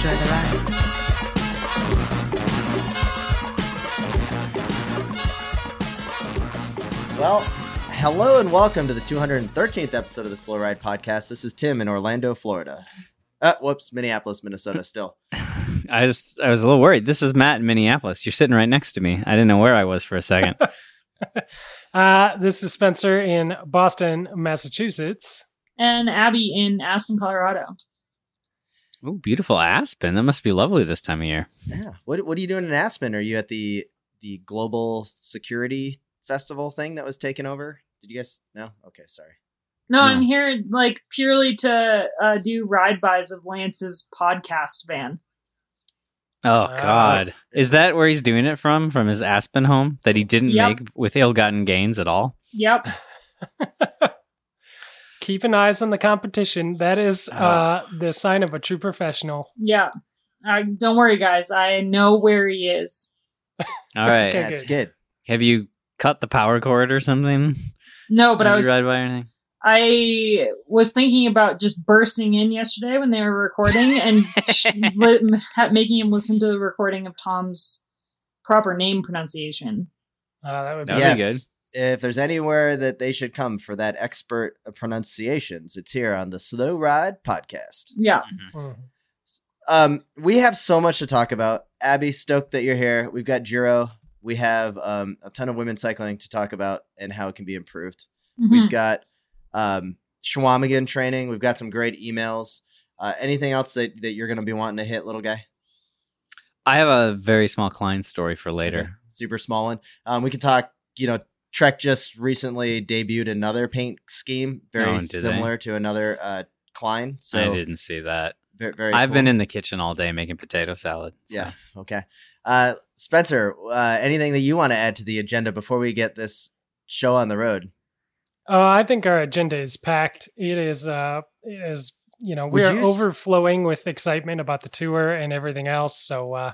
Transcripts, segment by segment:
Enjoy the ride. Well, hello and welcome to the 213th episode of the Slow Ride Podcast. This is Tim in Orlando, Florida. Uh, whoops, Minneapolis, Minnesota. Still, I was I was a little worried. This is Matt in Minneapolis. You're sitting right next to me. I didn't know where I was for a second. Uh, this is Spencer in Boston, Massachusetts. and Abby in Aspen, Colorado. Oh, beautiful Aspen. That must be lovely this time of year. yeah. What What are you doing in Aspen? Are you at the the Global Security Festival thing that was taken over? Did you guys? No. Okay, sorry. No, No. I'm here like purely to uh, do ride bys of Lance's podcast van. Oh Wow. God, is that where he's doing it from? From his Aspen home that he didn't Yep. make with ill-gotten gains at all? Yep. Keeping eyes on the competition. That is uh, the sign of a true professional. Yeah. Uh, don't worry, guys. I know where he is. All right. Okay. That's good. good. Have you cut the power cord or something? No, but I as was you ride by or anything? I was thinking about just bursting in yesterday when they were recording and sh- li- ha- making him listen to the recording of Tom's proper name pronunciation. Uh, that would be That'd be yes. If there's anywhere that they should come for that expert pronunciations, it's here on the Slow Ride Podcast. Yeah. Mhm. Um, we have so much to talk about. Abby, stoked that you're here. We've got Giro. We have um, a ton of women cycling to talk about and how it can be improved. Mhm. We've got um, Schwamigan training. We've got some great emails. Uh, anything else that, that you're going to be wanting to hit, little guy? I have a very small Klein story for later. Okay. Super small one. Um, we can talk, you know, Trek just recently debuted another paint scheme, very Oh, did they? similar to another uh, Klein. So I didn't see that. Very, very I've cool. been in the kitchen all day making potato salad. so- Yeah. Okay. Uh, Spencer, uh, anything that you want to add to the agenda before we get this show on the road? Uh, I think our agenda is packed. It is, uh, it is, you know, we are you s- overflowing with excitement about the tour and everything else. So, uh,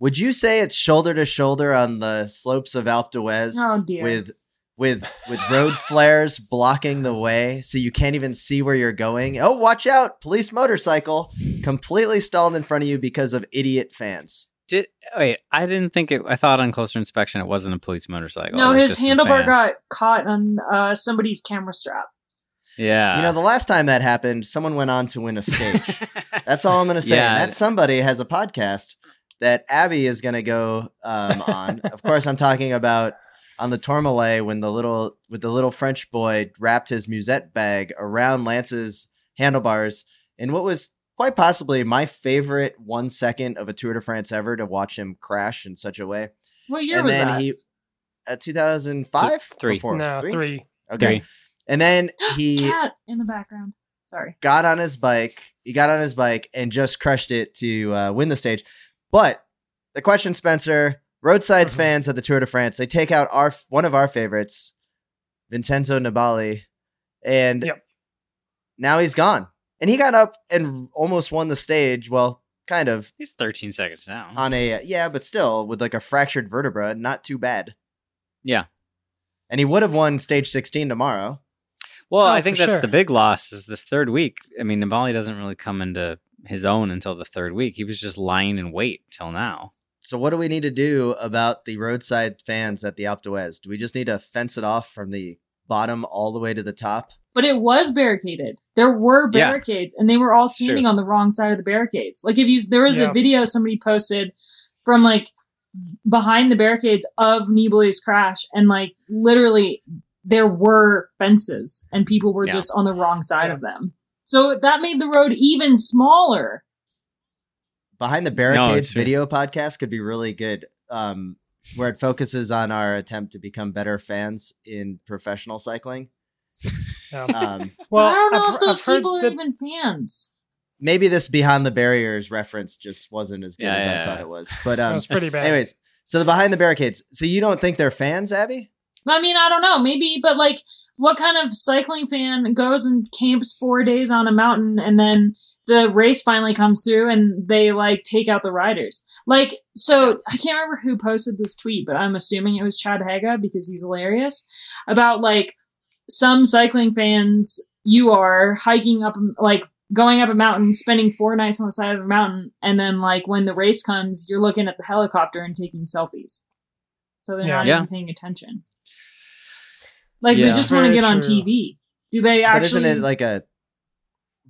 Would you say it's shoulder to shoulder on the slopes of Alpe d'Huez Oh dear. with with with road flares blocking the way so you can't even see where you're going? Oh, watch out! Police motorcycle completely stalled in front of you because of idiot fans. Did wait? I didn't think it. I thought on closer inspection it wasn't a police motorcycle. no, his handlebar got caught on uh, somebody's camera strap. Yeah, you know, the last time that happened, someone went on to win a stage. That's all I'm going to say. Yeah. That somebody has a podcast that Abby is going to go um, on. of course, I'm talking about on the Tourmalet when the little with the little French boy wrapped his musette bag around Lance's handlebars in what was quite possibly my favorite one second of a Tour de France ever to watch him crash in such a way. What year and was then that? he, uh, 2005, Th- three. Four? no, three. Okay, Three. and then he Cat in the background. Sorry. got on his bike. He got on his bike and just crushed it to uh, win the stage. But the question, Spencer, roadsides Mhm. fans at the Tour de France, they take out our one of our favorites, Vincenzo Nibali, and Yep. now he's gone. And he got up and almost won the stage. Well, kind of He's 13 seconds now. on a yeah, but still with like a fractured vertebra, not too bad. yeah. And he would have won stage 16 tomorrow. Well, Oh, I think that's sure. the big loss is this third week. I mean, Nibali doesn't really come into his own until the third week. He was just lying in wait till now. So what do we need to do about the roadside fans at the Alpe d'Huez? Do we just need to fence it off from the bottom all the way to the top? But it was barricaded. There were Yeah. barricades, and they were all It's true. standing on the wrong side of the barricades. Like if you, there was Yeah. a video somebody posted from like behind the barricades of Nibali's crash, and like literally there were fences, and people were Yeah. just on the wrong side of them. So that made the road even smaller. Behind the Barricades it's true. video podcast could be really good. Um, where it focuses on our attempt to become better fans in professional cycling. Yeah. Um, Well, I don't know I've, if those I've people are that- even fans. maybe this behind the barriers reference just wasn't as good Yeah, as yeah, I thought it was. But That um, was pretty bad. anyways, so the behind the barricades. So you don't think they're fans, Abby? I mean, I don't know, maybe, but like, what kind of cycling fan goes and camps four days on a mountain and then the race finally comes through and they like take out the riders? Like, so I can't remember who posted this tweet, but I'm assuming it was Chad Haga because he's hilarious about like some cycling fans you are hiking up, like, going up a mountain, spending four nights on the side of a mountain, and then like when the race comes, you're looking at the helicopter and taking selfies. So they're Yeah. not Yeah. even paying attention. Like they Yeah. just want to Very get on. TV. Do they actually? But actually? isn't it like a?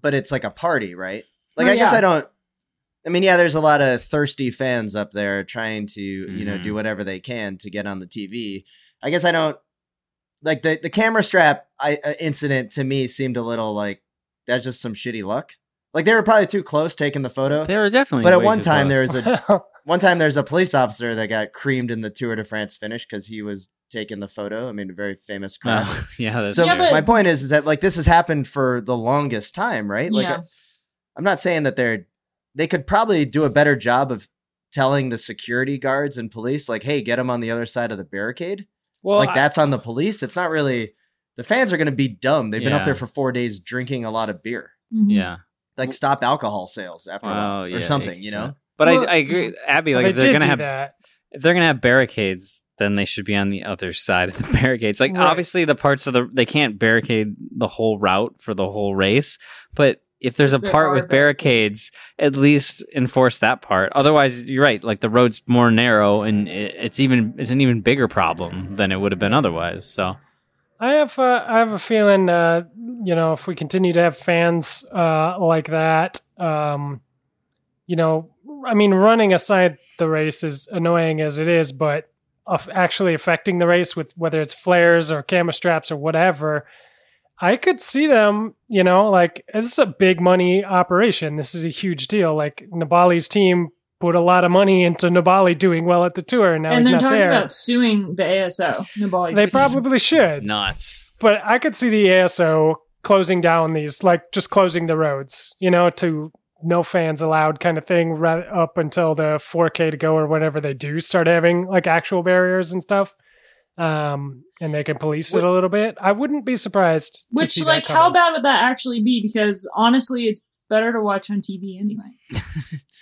But it's like a party, right? Like Well, I guess yeah. I don't. I mean, yeah, there's a lot of thirsty fans up there trying to, you know, do whatever they can to get on the TV. I guess I don't like the the camera strap I, uh, incident to me seemed a little like that's just some shitty luck. Like they were probably too close taking the photo. They were definitely. But at one time close. there was a one time there's a police officer that got creamed in the Tour de France finish because he was taking the photo. I mean, a very famous crime. Oh, yeah, that's So true. my point is, is that like this has happened for the longest time, right? Like, Yeah. I, I'm not saying that they're they could probably do a better job of telling the security guards and police, like, hey, get them on the other side of the barricade. well, like I- that's on the police. It's not really. The fans are going to be dumb. They've been up there for four days drinking a lot of beer. Mhm. yeah. Like stop alcohol sales after a while or yeah, something. You know. But Well, I, I agree, Abby. Like they if they're gonna have that. If they're gonna have barricades, then they should be on the other side of the barricades. Like Right. obviously the parts of the they can't barricade the whole route for the whole race, but if there's a There part with barricades, at least enforce that part. Otherwise, you're right. Like the road's more narrow, and it, it's even it's an even bigger problem than it would have been otherwise. So I have uh, I have a feeling uh, you know if we continue to have fans uh, like that, um, you know, I mean, running aside the race is annoying as it is, but actually affecting the race with whether it's flares or camera straps or whatever, I could see them. You know, like this is a big money operation. This is a huge deal. Like Nibali's team put a lot of money into Nibali doing well at the tour, and now and he's they're not talking there. about suing the ASO. Nobody. they probably should nuts. but I could see the ASO closing down these, like just closing the roads, you know, to no fans allowed kind of thing, right up until the 4K to go or whatever they do start having like actual barriers and stuff. Um, and they can police it a little bit. I wouldn't be surprised. to Which, see like, that how bad would that actually be? Because honestly, it's better to watch on TV anyway.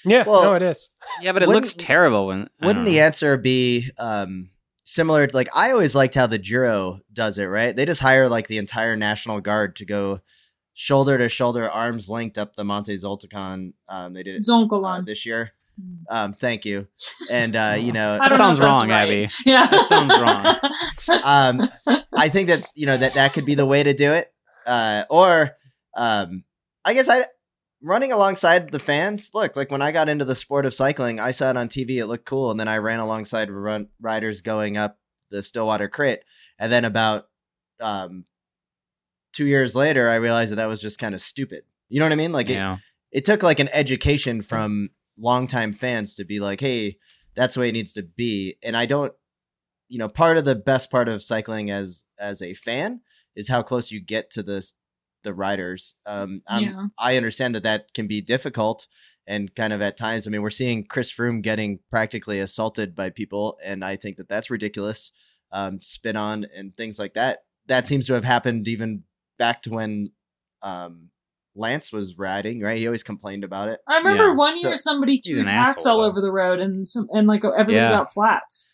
Yeah, Well, no, it is. Yeah, but it looks terrible when Wouldn't the answer be um, similar? to- Like I always liked how the Giro does it. Right? They just hire like the entire National Guard to go shoulder to shoulder, arms linked up the Monte Zoncolan. Um, they did it uh, this year. Um, thank you. And uh, you know, That don't know sounds wrong, right. Abby. Yeah, That sounds wrong. um, I think that you know that that could be the way to do it. Uh, or um, I guess I running alongside the fans. Look, like when I got into the sport of cycling, I saw it on TV. It looked cool, and then I ran alongside run, riders going up the Stillwater Crit, and then about um, two years later, I realized that that was just kind of stupid. You know what I mean? Like it, yeah. it took like an education from longtime fans to be like, hey, that's the way it needs to be. And I don't, you know, part of the best part of cycling as as a fan is how close you get to the the riders. Um, I'm, Yeah. I understand that that can be difficult and kind of at times. I mean, we're seeing Chris Froome getting practically assaulted by people, and I think that that's ridiculous. Um, spit on and things like that. That seems to have happened even back to when um, Lance was riding, right? He always complained about it. I remember Yeah. one So- year somebody threw an tacks asshole, all though. over the road, and some and like everybody Yeah. got flats.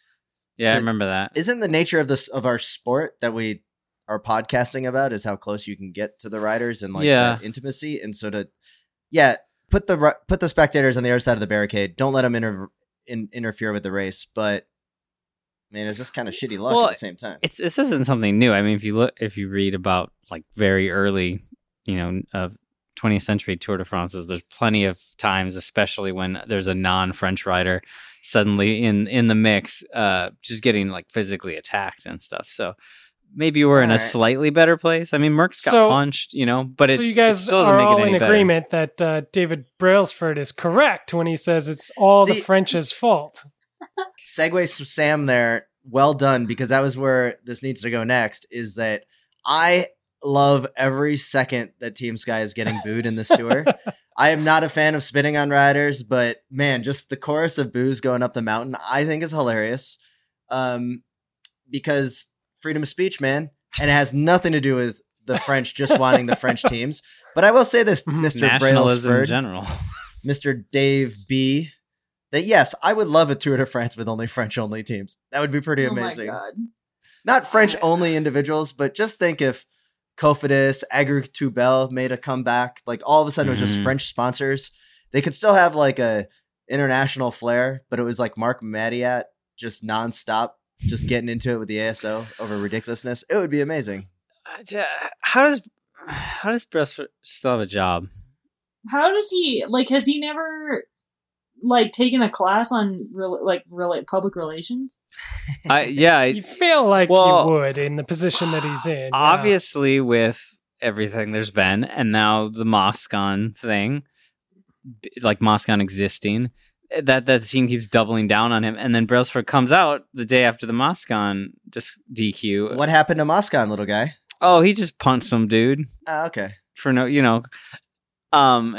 Yeah, I remember that. Isn't the nature of this of our sport that we are podcasting about is how close you can get to the riders and like Yeah. that intimacy, and so to yeah, put the ri- put the spectators on the other side of the barricade. Don't let them inter- in, interfere with the race, but. Man, it's just kind of shitty luck Well, at the same time. it's this isn't something new. I mean, if you look, if you read about like very early, you know, uh, 20th century Tour de France's, there's plenty of times, especially when there's a non-French rider suddenly in in the mix, uh, just getting like physically attacked and stuff. So maybe we're in a Alright. slightly better place. I mean, Merckx got So- punched, you know, but so it's, you guys it still doesn't are make all it any in better. agreement that uh, David Brailsford is correct when he says it's all the French's fault. Segue Sam there. Well done, because that was where this needs to go next. Is that I love every second that Team Sky is getting booed in this tour. I am not a fan of spitting on riders, but man, just the chorus of boos going up the mountain, I think is hilarious. Um, because freedom of speech, man, and it has nothing to do with the French just wanting the French teams. But I will say this. Mr. Nationalism in Brailsford, general. Mr. Dave B, that yes, I would love a Tour de France with only French only teams. That would be pretty Oh my amazing. god. Not French only individuals, but just think if Cofidis, Agri Toubel made a comeback, like all of a sudden it was just Mhm. French sponsors. They could still have like a international flair, but it was like Marc Madiot just nonstop, just getting into it with the ASO over ridiculousness. It would be amazing. Uh, How does how does Brailsford still have a job? How does he like? Has he never like taken a class on real like real public relations? I yeah, I, You feel like Well, you would in the position that he's in. yeah. obviously with everything there's been and now the Moscon thing like Moscon existing eh, that that team keeps doubling down on him and then Brailsford comes out the day after the Moscon just DQ What happened to Moscon, little guy? oh he just punched some dude Ah, okay. for no you know um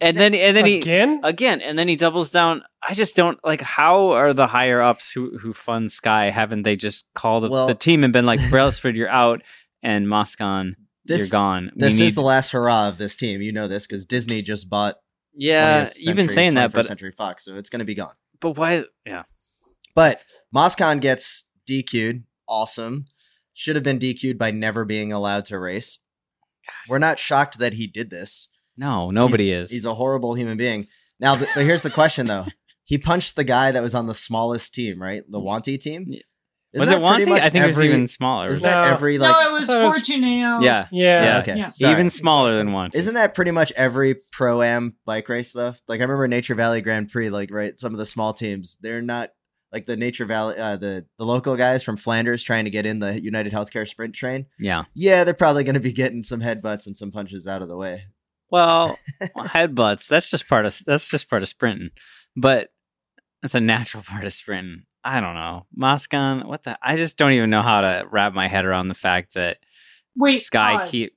and then and then he Again? again and then he doubles down I just don't like how are the higher ups who who fund Sky haven't they just called Well- the team and been like Brailsford you're out and Moscon you're gone We this need- is the last hurrah of this team. You know this because Disney just bought. Yeah, 20th you've been saying that, 21st but Century Fox, so it's going to be gone. but why? Yeah, But Moscon gets DQ'd. Awesome. Should have been DQ'd by never being allowed to race. We're not shocked that he did this. No, nobody He's- is. He's a horrible human being. Now, th- but here's the question though. He punched the guy that was on the smallest team, right? The Wanty team. Yeah. Isn't was it Wanty? I think it was even smaller. Isn't wasn't that every like? no, it was I thought it was- Fortuneo. it? yeah, yeah, yeah. okay. Yeah. Sorry. even smaller than Wanty. Isn't that pretty much every pro am bike race stuff? Like I remember Nature Valley Grand Prix, like right, some of the small teams, they're not like the Nature Valley, uh, the the local guys from Flanders trying to get in the United Healthcare Sprint train. yeah. Yeah, they're probably going to be getting some headbutts and some punches out of the way. Well, headbutts. That's just part of that's just part of sprinting, but that's a natural part of sprinting. I don't know, Moscon. What the? I just don't even know how to wrap my head around the fact that Wait, Sky pause. keep.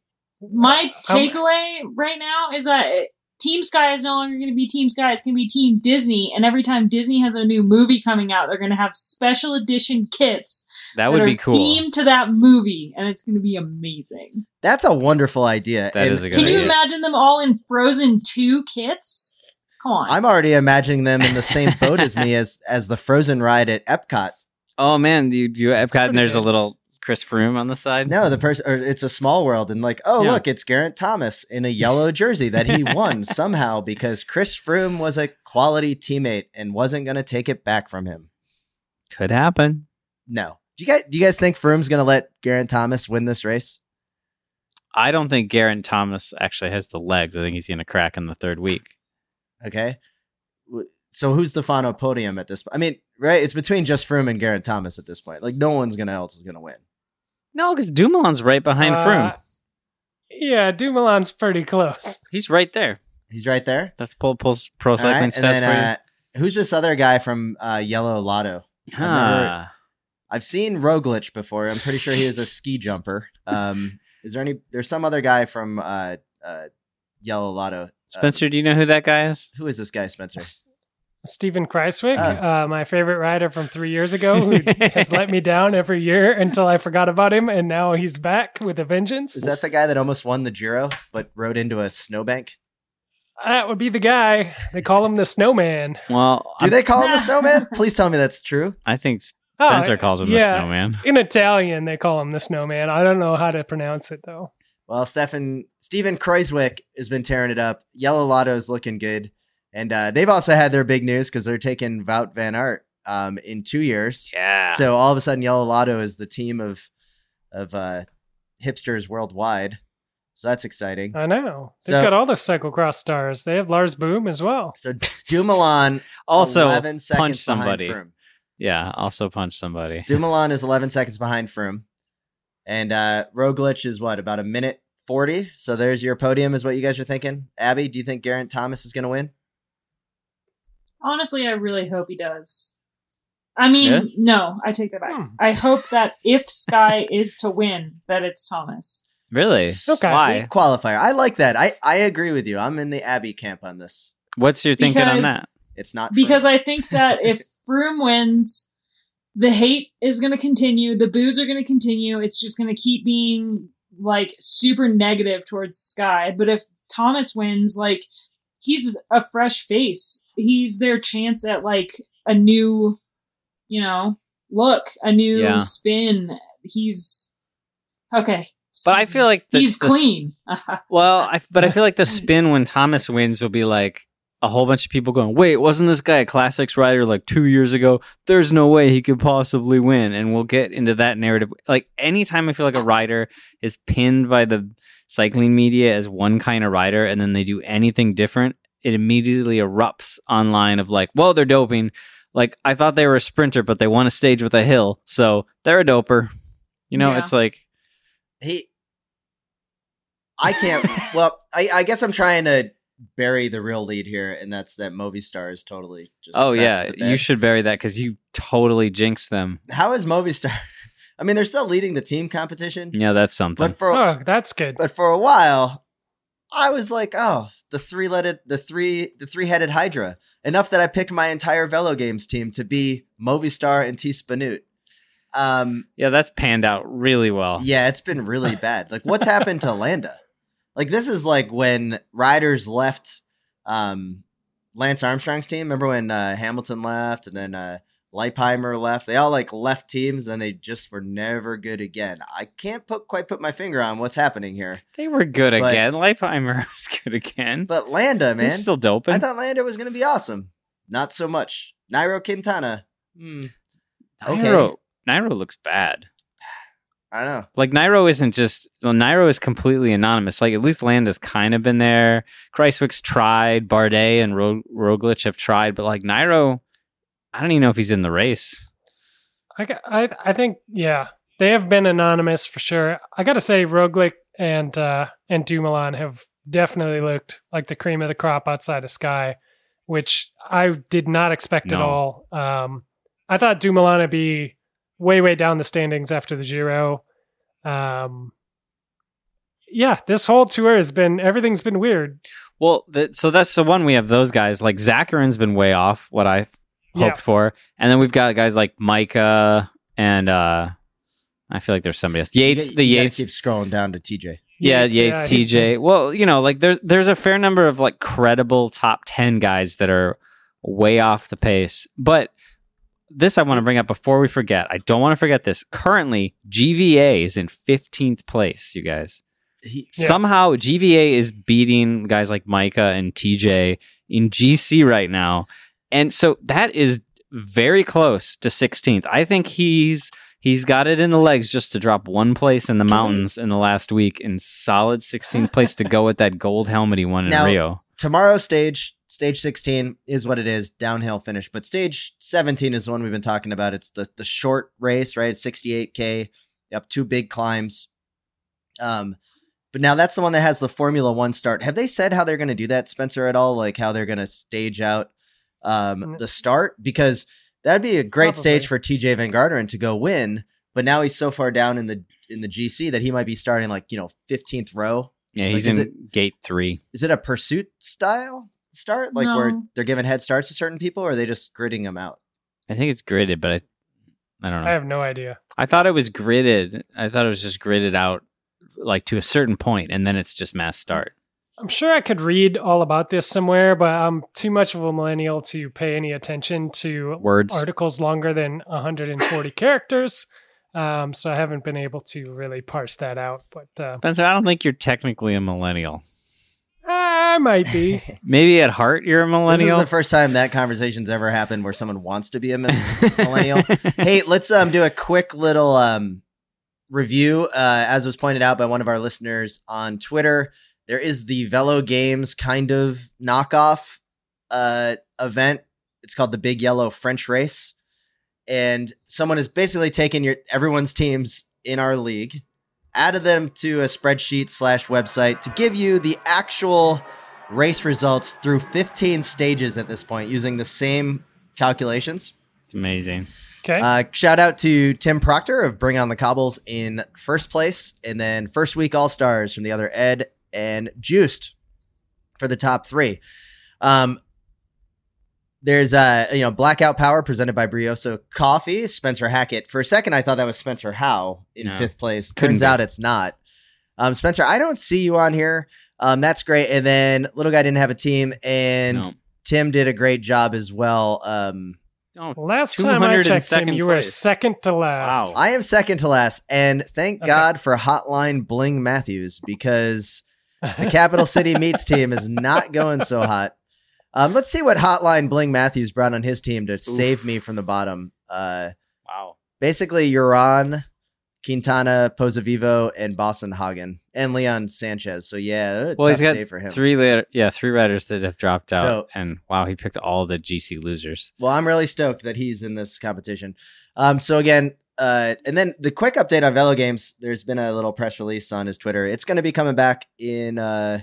My How- takeaway right now is that Team Sky is no longer going to be Team Sky. It's going to be Team Disney. And every time Disney has a new movie coming out, they're going to have special edition kits That would are be cool. themed to that movie, and it's going to be amazing. That's a wonderful idea. That and is a good Can you imagine them all in Frozen Two kits? Come on. I'm already imagining them in the same boat as me as as the Frozen ride at Epcot. Oh man, do you do Epcot and there's a little Chris Froome on the side. No, the person, or it's a small world, and like, oh Yeah. look, it's Geraint Thomas in a yellow jersey that he won somehow because Chris Froome was a quality teammate and wasn't going to take it back from him. could happen. No, do you guys do you guys think Froome's going to let Geraint Thomas win this race? I don't think Geraint Thomas actually has the legs. I think he's going to crack in the third week. Okay, so who's the final podium at this? Point? I mean, right? It's between just Froome and Geraint Thomas at this point. Like, no one's gonna else is going to win. No, because Dumoulin's right behind Uh, Froome. Yeah, Dumoulin pretty close. He's right there. He's right there. That's Pole Pulse Pro All Cycling right, Stats and then, uh, who's this other guy from uh, Yellow Lotto? for. I Ah. I've seen Roglic before. I'm pretty sure he was a ski jumper. Um, is there any? There's some other guy from uh, uh, Yellow Lotto. Uh, Spencer, do you know who that guy is? who is this guy, Spencer? S- Steven Kruijswijk, Ah. uh, my favorite rider from three years ago, who has let me down every year until I forgot about him, and now he's back with a vengeance. Is that the guy that almost won the Giro but rode into a snowbank? That would be the guy. They call him the Snowman. Well, Do I'm- they call him the snowman? Please tell me that's true. I think Oh, Spencer calls him the. Snowman. In Italian, they call him the Snowman. I don't know how to pronounce it though. Well, Stefan Steven Kruijswijk has been tearing it up. Yellow Lotto is looking good, and uh, they've also had their big news because they're taking Wout van Aert um, in two years. Yeah. So all of a sudden, Yellow Lotto is the team of of uh, hipsters worldwide. So that's exciting. I know. They've So- got all the cyclocross stars. They have Lars Boom as well. So Dumoulin also 11 seconds punch behind somebody. Froome. Yeah, also punch somebody. Dumoulin is 11 seconds behind Froome, and uh, Roglic is what about a minute 40. So there's your podium, is what you guys are thinking. Abby, do you think Geraint Thomas is going to win? Honestly, I really hope he does. I mean, Yeah? no, I take that back. Hmm. I hope that if Sky is to win, that it's Thomas. Really? Okay. Why? Sweet qualifier. I like that. I I agree with you. I'm in the Abby camp on this. What's your thinking on that? It's not because free. I think that if Froome wins, the hate is going to continue. The boos are going to continue. It's just going to keep being like super negative towards Sky. But if Thomas wins, like he's a fresh face. He's their chance at like a new, you know, look, a new Yeah. spin. He's okay. But I feel like the- he's the- clean. Well, I, but I feel like the spin when Thomas wins will be like a whole bunch of people going, "Wait, wasn't this guy a classics rider like two years ago? There's no way he could possibly win." And we'll get into that narrative. Like anytime I feel like a rider is pinned by the cycling media as one kind of rider, and then they do anything different, it immediately erupts online of like, "Well, they're doping." Like I thought they were a sprinter, but they won a stage with a hill, so they're a doper. You know, Yeah. it's like he I can't well, I, I guess I'm trying to bury the real lead here, and that's that Movistar is totally just Oh yeah, you should bury that because you totally jinxed them. How is Movistar I mean they're still leading the team competition. Yeah, that's something. But for Oh, that's good. but for a while, I was like, oh, the three legged the three the three headed Hydra. Enough that I picked my entire Velo Games team to be Movistar and T Spanut. Um yeah, that's panned out really well. Yeah, it's been really bad. Like, what's happened to Landa? Like, this is like when riders left um, Lance Armstrong's team. Remember when uh, Hamilton left and then uh, Leipheimer left? They all like left teams and they just were never good again. I can't put quite put my finger on what's happening here. They were good But- again. Leipheimer was good again. But Landa, man, He's still doping. I thought Landa was going to be awesome. Not so much. Nairo Quintana. Hmm, okay. Nairo, Nairo looks bad. I don't know. Like Nairo isn't just well, Nairo is completely anonymous. Like at least Land has kind of been there. Kruijswijk's tried. Bardet and Ro- Roglic have tried, but like Nairo, I don't even know if he's in the race. I, I I think yeah, they have been anonymous for sure. I got to say, Roglic and uh, and Dumoulin have definitely looked like the cream of the crop outside of Sky, which I did not expect at all. Um, I thought Dumoulin would be way way down the standings after the Giro. Um, yeah, this whole tour has been everything's been weird. Well, th- so that's the one we have those guys. Like Zakarin's been way off what I hoped Yeah. for, and then we've got guys like Majka and uh I feel like there's somebody else. Yates, You- the you gotta Yates, Keep scrolling down to TJ. yeah, Yates, Yates, he's TJ. Well, you know, like there's there's a fair number of like credible top ten guys that are way off the pace, but. This I want to bring up before we forget. I don't want to forget this. Currently, GVA is in 15th place, you guys. He, Yeah. Somehow GVA is beating guys like Majka and TJ in GC right now. And so that is very close to 16th. I think he's he's got it in the legs just to drop one place in the mountains in the last week in solid 16th place to go with that gold helmet he won in Now- Rio. Tomorrow's stage, stage 16 is what it is, downhill finish. But stage 17 is the one we've been talking about. It's the the short race, right? It's 68k, up two big climbs. Um, but now that's the one that has the Formula One start. Have they said how they're going to do that, Spencer, at all? Like how they're going to stage out um the start? Because that'd be a great stage for Tejay Van Garderen to go win. But now he's so far down in the in the GC that he might be starting like you know 15th row. Yeah, he's is in gate 3. Is it a pursuit style start, like where they're giving head starts to certain people, or are they just gridding them out? I think it's gridded, but I I don't know. I have no idea. I thought it was gridded. I thought it was just gridded out like to a certain point and then it's just mass mm. start. I'm sure I could read all about this somewhere, but I'm too much of a millennial to pay any attention to Words. articles longer than 140 characters. Um, so I haven't been able to really parse that out, but uh, Spencer, I don't think you're technically a millennial. I might be. Maybe at heart you're a millennial. This millennial. is the first time that conversation's ever happened where someone wants to be a millennial. hey, let's um do a quick little um review. Uh, as was pointed out by one of our listeners on Twitter, there is the Velo Games kind of knockoff uh event. It's called the Big Yellow French Race, and someone has basically taken your everyone's teams in our league, added them to a spreadsheet slash website to give you the actual race results through 15 stages at this point using the same calculations. It's amazing. Okay. Uh, shout out to Tim Proctor of Bring On the Cobbles in first place, and then first week All Stars from the other Ed and Juiced for the top three. Um, there's uh you know blackout power presented by Brioso Coffee. Spencer Hackett. For a second, I thought that was Spencer Haugh in No. fifth place. Turns be. out it's not. Um, Spencer, I don't see you on here. Um, that's great. And then little guy didn't have a team, and No. Tim did a great job as well. Um, Oh, Last time I checked him, 202nd you were second to last. Wow. I am second to last, and thank Okay. God for Hotline Bling Matthews because the Capital City Meets team is not going so hot. Um, let's see what Hotline Bling Matthews brought on his team to save me from the bottom. Uh, wow. basically, Uran, Quintana, Pozzovivo, and Boasson Hagen, and Leon Sanchez. So yeah, Well, tough he's got day for him. three later, yeah, three riders that have dropped out, So- and wow, he picked all the GC losers. Well, I'm really stoked that he's in this competition. Um, so again, uh, and then the quick update on Velo Games. There's been a little press release on his Twitter. It's going to be coming back in uh,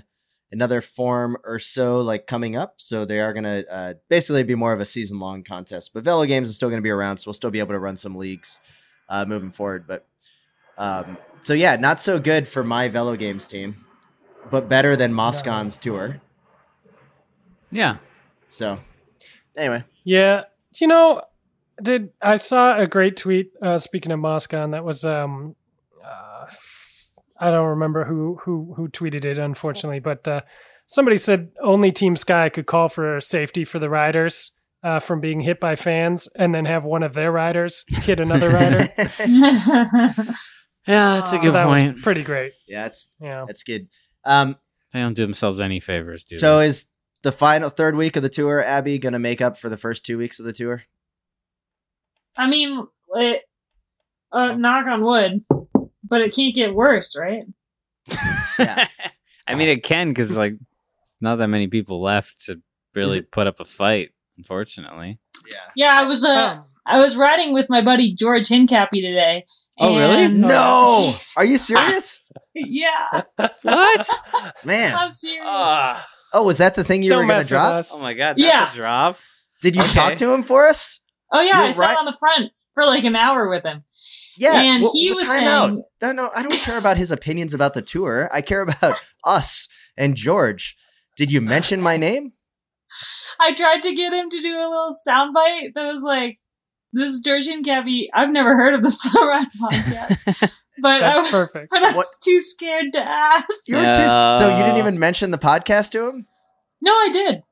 another form or so, like coming up. So they are going to uh, basically be more of a season long contest. But Velo Games is still going to be around, so we'll still be able to run some leagues uh, moving forward. But um, so yeah, not so good for my Velo Games team, but better than Moscon's tour. Yeah, So anyway, Yeah, you know, did I saw a great tweet uh, speaking of Moscon that was um I don't remember who who who tweeted it unfortunately, but uh, somebody said only Team Sky could call for safety for the riders uh, from being hit by fans and then have one of their riders hit another rider. yeah, that's a good that point. was pretty great. yeah, it's Yeah. that's good. Um, They don't do themselves any favors, dude. So is the final third week of the tour, Abby, going to make up for the first two weeks of the tour? I mean, it, uh, knock on wood, but it can't get worse, right? Yeah. I mean, it can because like not that many people left to really put up a fight. Unfortunately, Yeah. Yeah, I was uh, Um, I was riding with my buddy George Hincapie today. Oh, really? No, are you serious, yeah, what? man? I'm serious. Ah, Oh, was that the thing you were going to drop? us. oh my god, that's Yeah. a drop. Did you Okay. talk to him for us? oh yeah, you're I sat right. on the front for like an hour with him. Yeah, and well, he well, was saying, out. No, no, I don't care about his opinions about the tour. I care about us and George. Did you mention my name? I tried to get him to do a little soundbite that was like, "This is George and Gabby. I've never heard of the Slow Ride podcast, but I, That's perfect. but I What- was too scared to ask." You were too, so you didn't even mention the podcast to him? No, I did.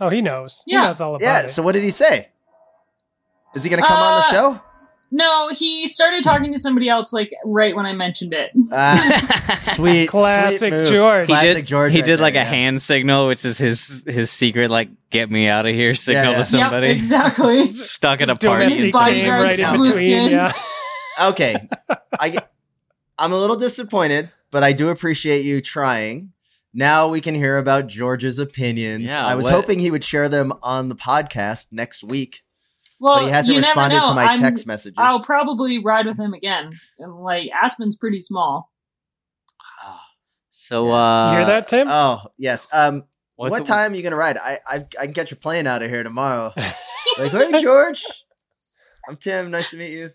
Oh, he knows. Yeah. He knows all about Yeah. it. Yeah. So what did he say? Is he going to come on the Uh, show? No, he started talking to somebody else like right when I mentioned it. Ah, sweet, Classic sweet move. George. He Classic did, George. he right did like there, a yeah. hand signal, which is his his secret, like "get me out of here" signal yeah. to somebody. Yep, exactly. Stuck at a party. His bodyguard right in between. in. Yeah. okay i get- i'm a little disappointed but i do appreciate you trying now we can hear about george's opinions Yeah, i was what- hoping he would share them on the podcast next week Well, but he hasn't you never responded know. to my I'm- text messages I'll probably ride with him again. And like Aspen's pretty small. So, Yeah. uh, You hear that, Tim? oh yes um what's what it- time are you gonna ride I, I i can catch a plane out of here tomorrow like hey george i'm tim nice to meet you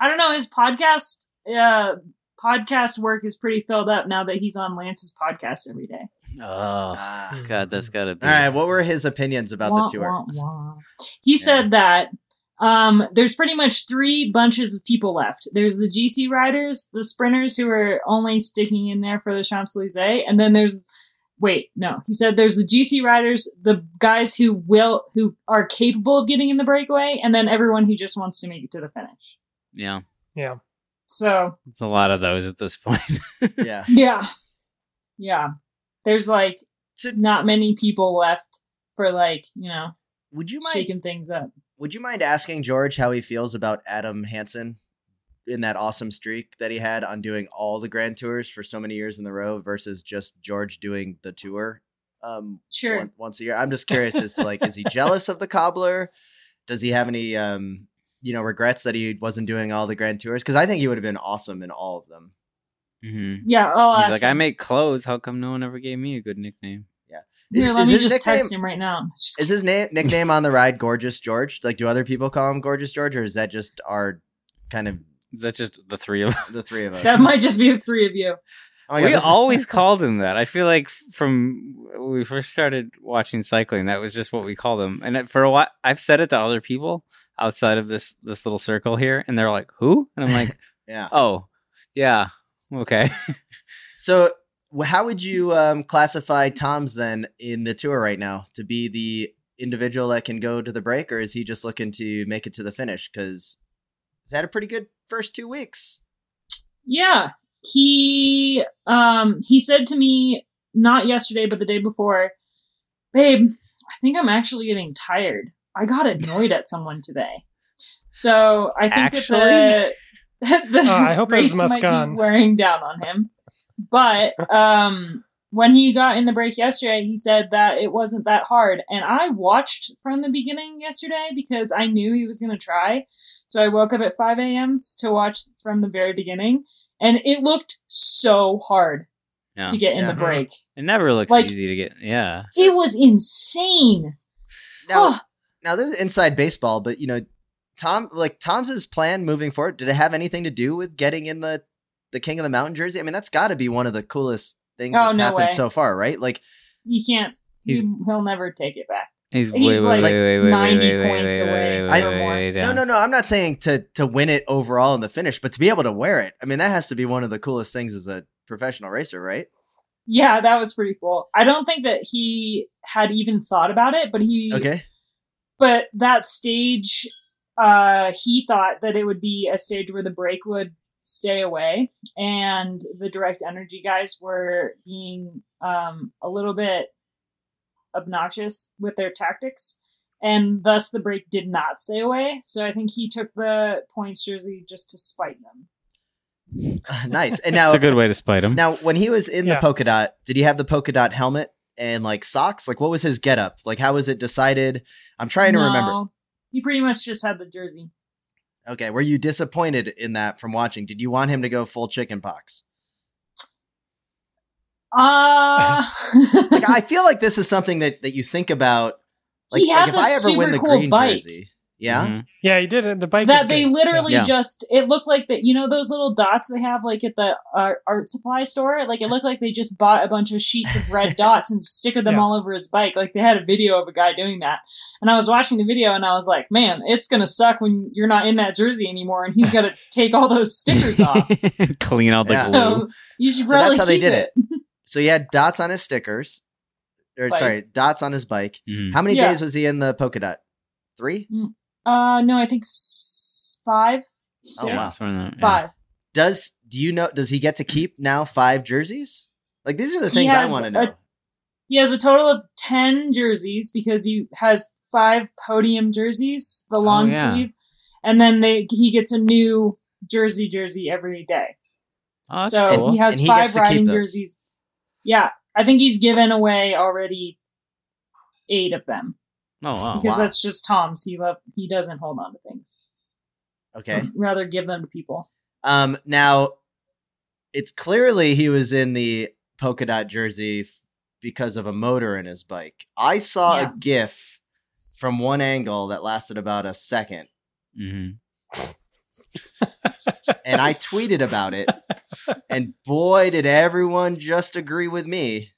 I don't know. His podcast, uh, podcast work is pretty filled up now that he's on Lance's podcast every day. Oh Ah. God, that's gotta be. all right what were his opinions about Wah, the tour wah, wah. He said that um, there's pretty much three bunches of people left. There's the GC riders, the sprinters who are only sticking in there for the Champs Elysees, and then there's wait, no, he said there's the GC riders, the guys who will who are capable of getting in the breakaway, and then everyone who just wants to make it to the finish. Yeah, Yeah. So it's a lot of those at this point. yeah yeah, yeah, there's like So- not many people left for like you know would you mind shaking things up. Would you mind asking George how he feels about Adam Hansen in that awesome streak that he had on doing all the grand tours for so many years in the row versus just George doing the tour um Sure. one- once a year? I'm just curious as to like is he jealous of the cobbler? Does he have any um you know regrets that he wasn't doing all the grand tours because I think he would have been awesome in all of them. Hmm Yeah, I'll He's ask like, I make clothes. How come no one ever gave me a good nickname? Yeah. let is me his just nickname- text him right now. Just- Is his name nickname on the ride Gorgeous George? Like, do other people call him Gorgeous George, or is that just our kind of Is that just the three of the three of us? that might just be the three of you. Oh my God, we this is- always called him that. I feel like from when we first started watching cycling, that was just what we called him. And for a while, I've said it to other people outside of this this little circle here, and they're like, "Who?" And I'm like, yeah. "Oh, yeah, okay." So, how would you um, classify Tom's then in the tour right now? To be the individual that can go to the break, or is he just looking to make it to the finish? Because he's had a pretty good first two weeks. Yeah. He um he said to me not yesterday but the day before, "Babe, I think I'm actually getting tired. I got annoyed at someone today." So, I think that the, the Oh, I hope it was race might Moscon. be wearing down on him. But um when he got in the break yesterday, he said that it wasn't that hard. And I watched from the beginning yesterday because I knew he was going to try. So I woke up at 5 a.m. to watch from the very beginning. And it looked so hard Yeah. to get in Yeah. the break. It never looks Like- easy to get. Yeah. It was insane. Now, Oh, now this is inside baseball, but you know, Tom, like Tom's plan moving forward, did it have anything to do with getting in the the King of the Mountain jersey? I mean, that's got to be one of the coolest things Oh, that's no happened way. so far, right? Like, you can't. He's- he, he'll never take it back. He's, He's wait, wait, like wait, wait, wait, 90 wait, wait, points wait, away wait, I- wait, or wait, no, no, no, I'm not saying to to win it overall in the finish, but to be able to wear it, I mean, that has to be one of the coolest things as a professional racer, right? Yeah, that was pretty cool. I don't think that he had even thought about it, but he Okay, but that stage uh he thought that it would be a stage where the break would stay away and the Direct Energie guys were being um a little bit obnoxious with their tactics and thus the break did not stay away so i think he took the points jersey just to spite them nice. And now, It's a good way to spite him. now, when he was in the polka dot, did he have the polka dot helmet and like socks? Like, what was his getup? Like, how was it decided? I'm trying to remember. He pretty much just had the jersey Okay, were you disappointed in that from watching? Did you want him to go full chicken pox? uh Like, I feel like this is something that that you think about. Like, He had like if I ever win the cool green bike. jersey, yeah. Mhm. Yeah, he did it. The bike that they good. literally Yeah. just it looked like that you know those little dots they have like at the uh, art supply store like it looked like they just bought a bunch of sheets of red dots and stickered them Yeah. all over his bike like they had a video of a guy doing that and i was watching the video and i was like man it's gonna suck when you're not in that jersey anymore and he's gotta take all those stickers off Clean out the Yeah. glue. so you should So that's how they did it, So he had dots on his stickers, or Bike. sorry, dots on his bike. Mhm. How many Yeah. days was he in the polka dot? Three. Uh no i think s- five Oh, wow. six, Something like that, yeah. five Does do you know? Does he get to keep now five jerseys? Like these are the things I want to a- know. He has a total of 10 jerseys because he has five podium jerseys, the long Oh, yeah. sleeve, and then they he gets a new jersey jersey every day. Oh, that's so cool. he has he five gets to keep riding jerseys. Yeah, I think he's given away already eight of them oh wow. because wow. that's just Tom's. He love he doesn't hold on to things. Okay. He'd rather give them to people. Um. Now, it's clearly he was in the polka dot jersey f- because of a motor in his bike. I saw Yeah. a GIF from one angle that lasted about a second, Mhm. and I tweeted about it. And boy, did everyone just agree with me.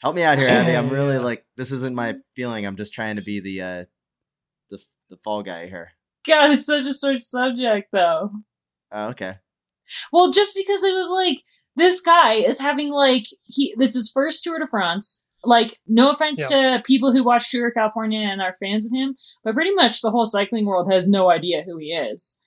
Help me out here, Abby. I'm really Yeah. like this isn't my feeling. I'm just trying to be the uh the the fall guy here. God, it's such a sore subject though. Oh, okay. Well, just because it was like this guy is having like he it's his first Tour de France. Like, no offense to people who watch Tour of California and are fans of him, but pretty much the whole cycling world has no idea who he is,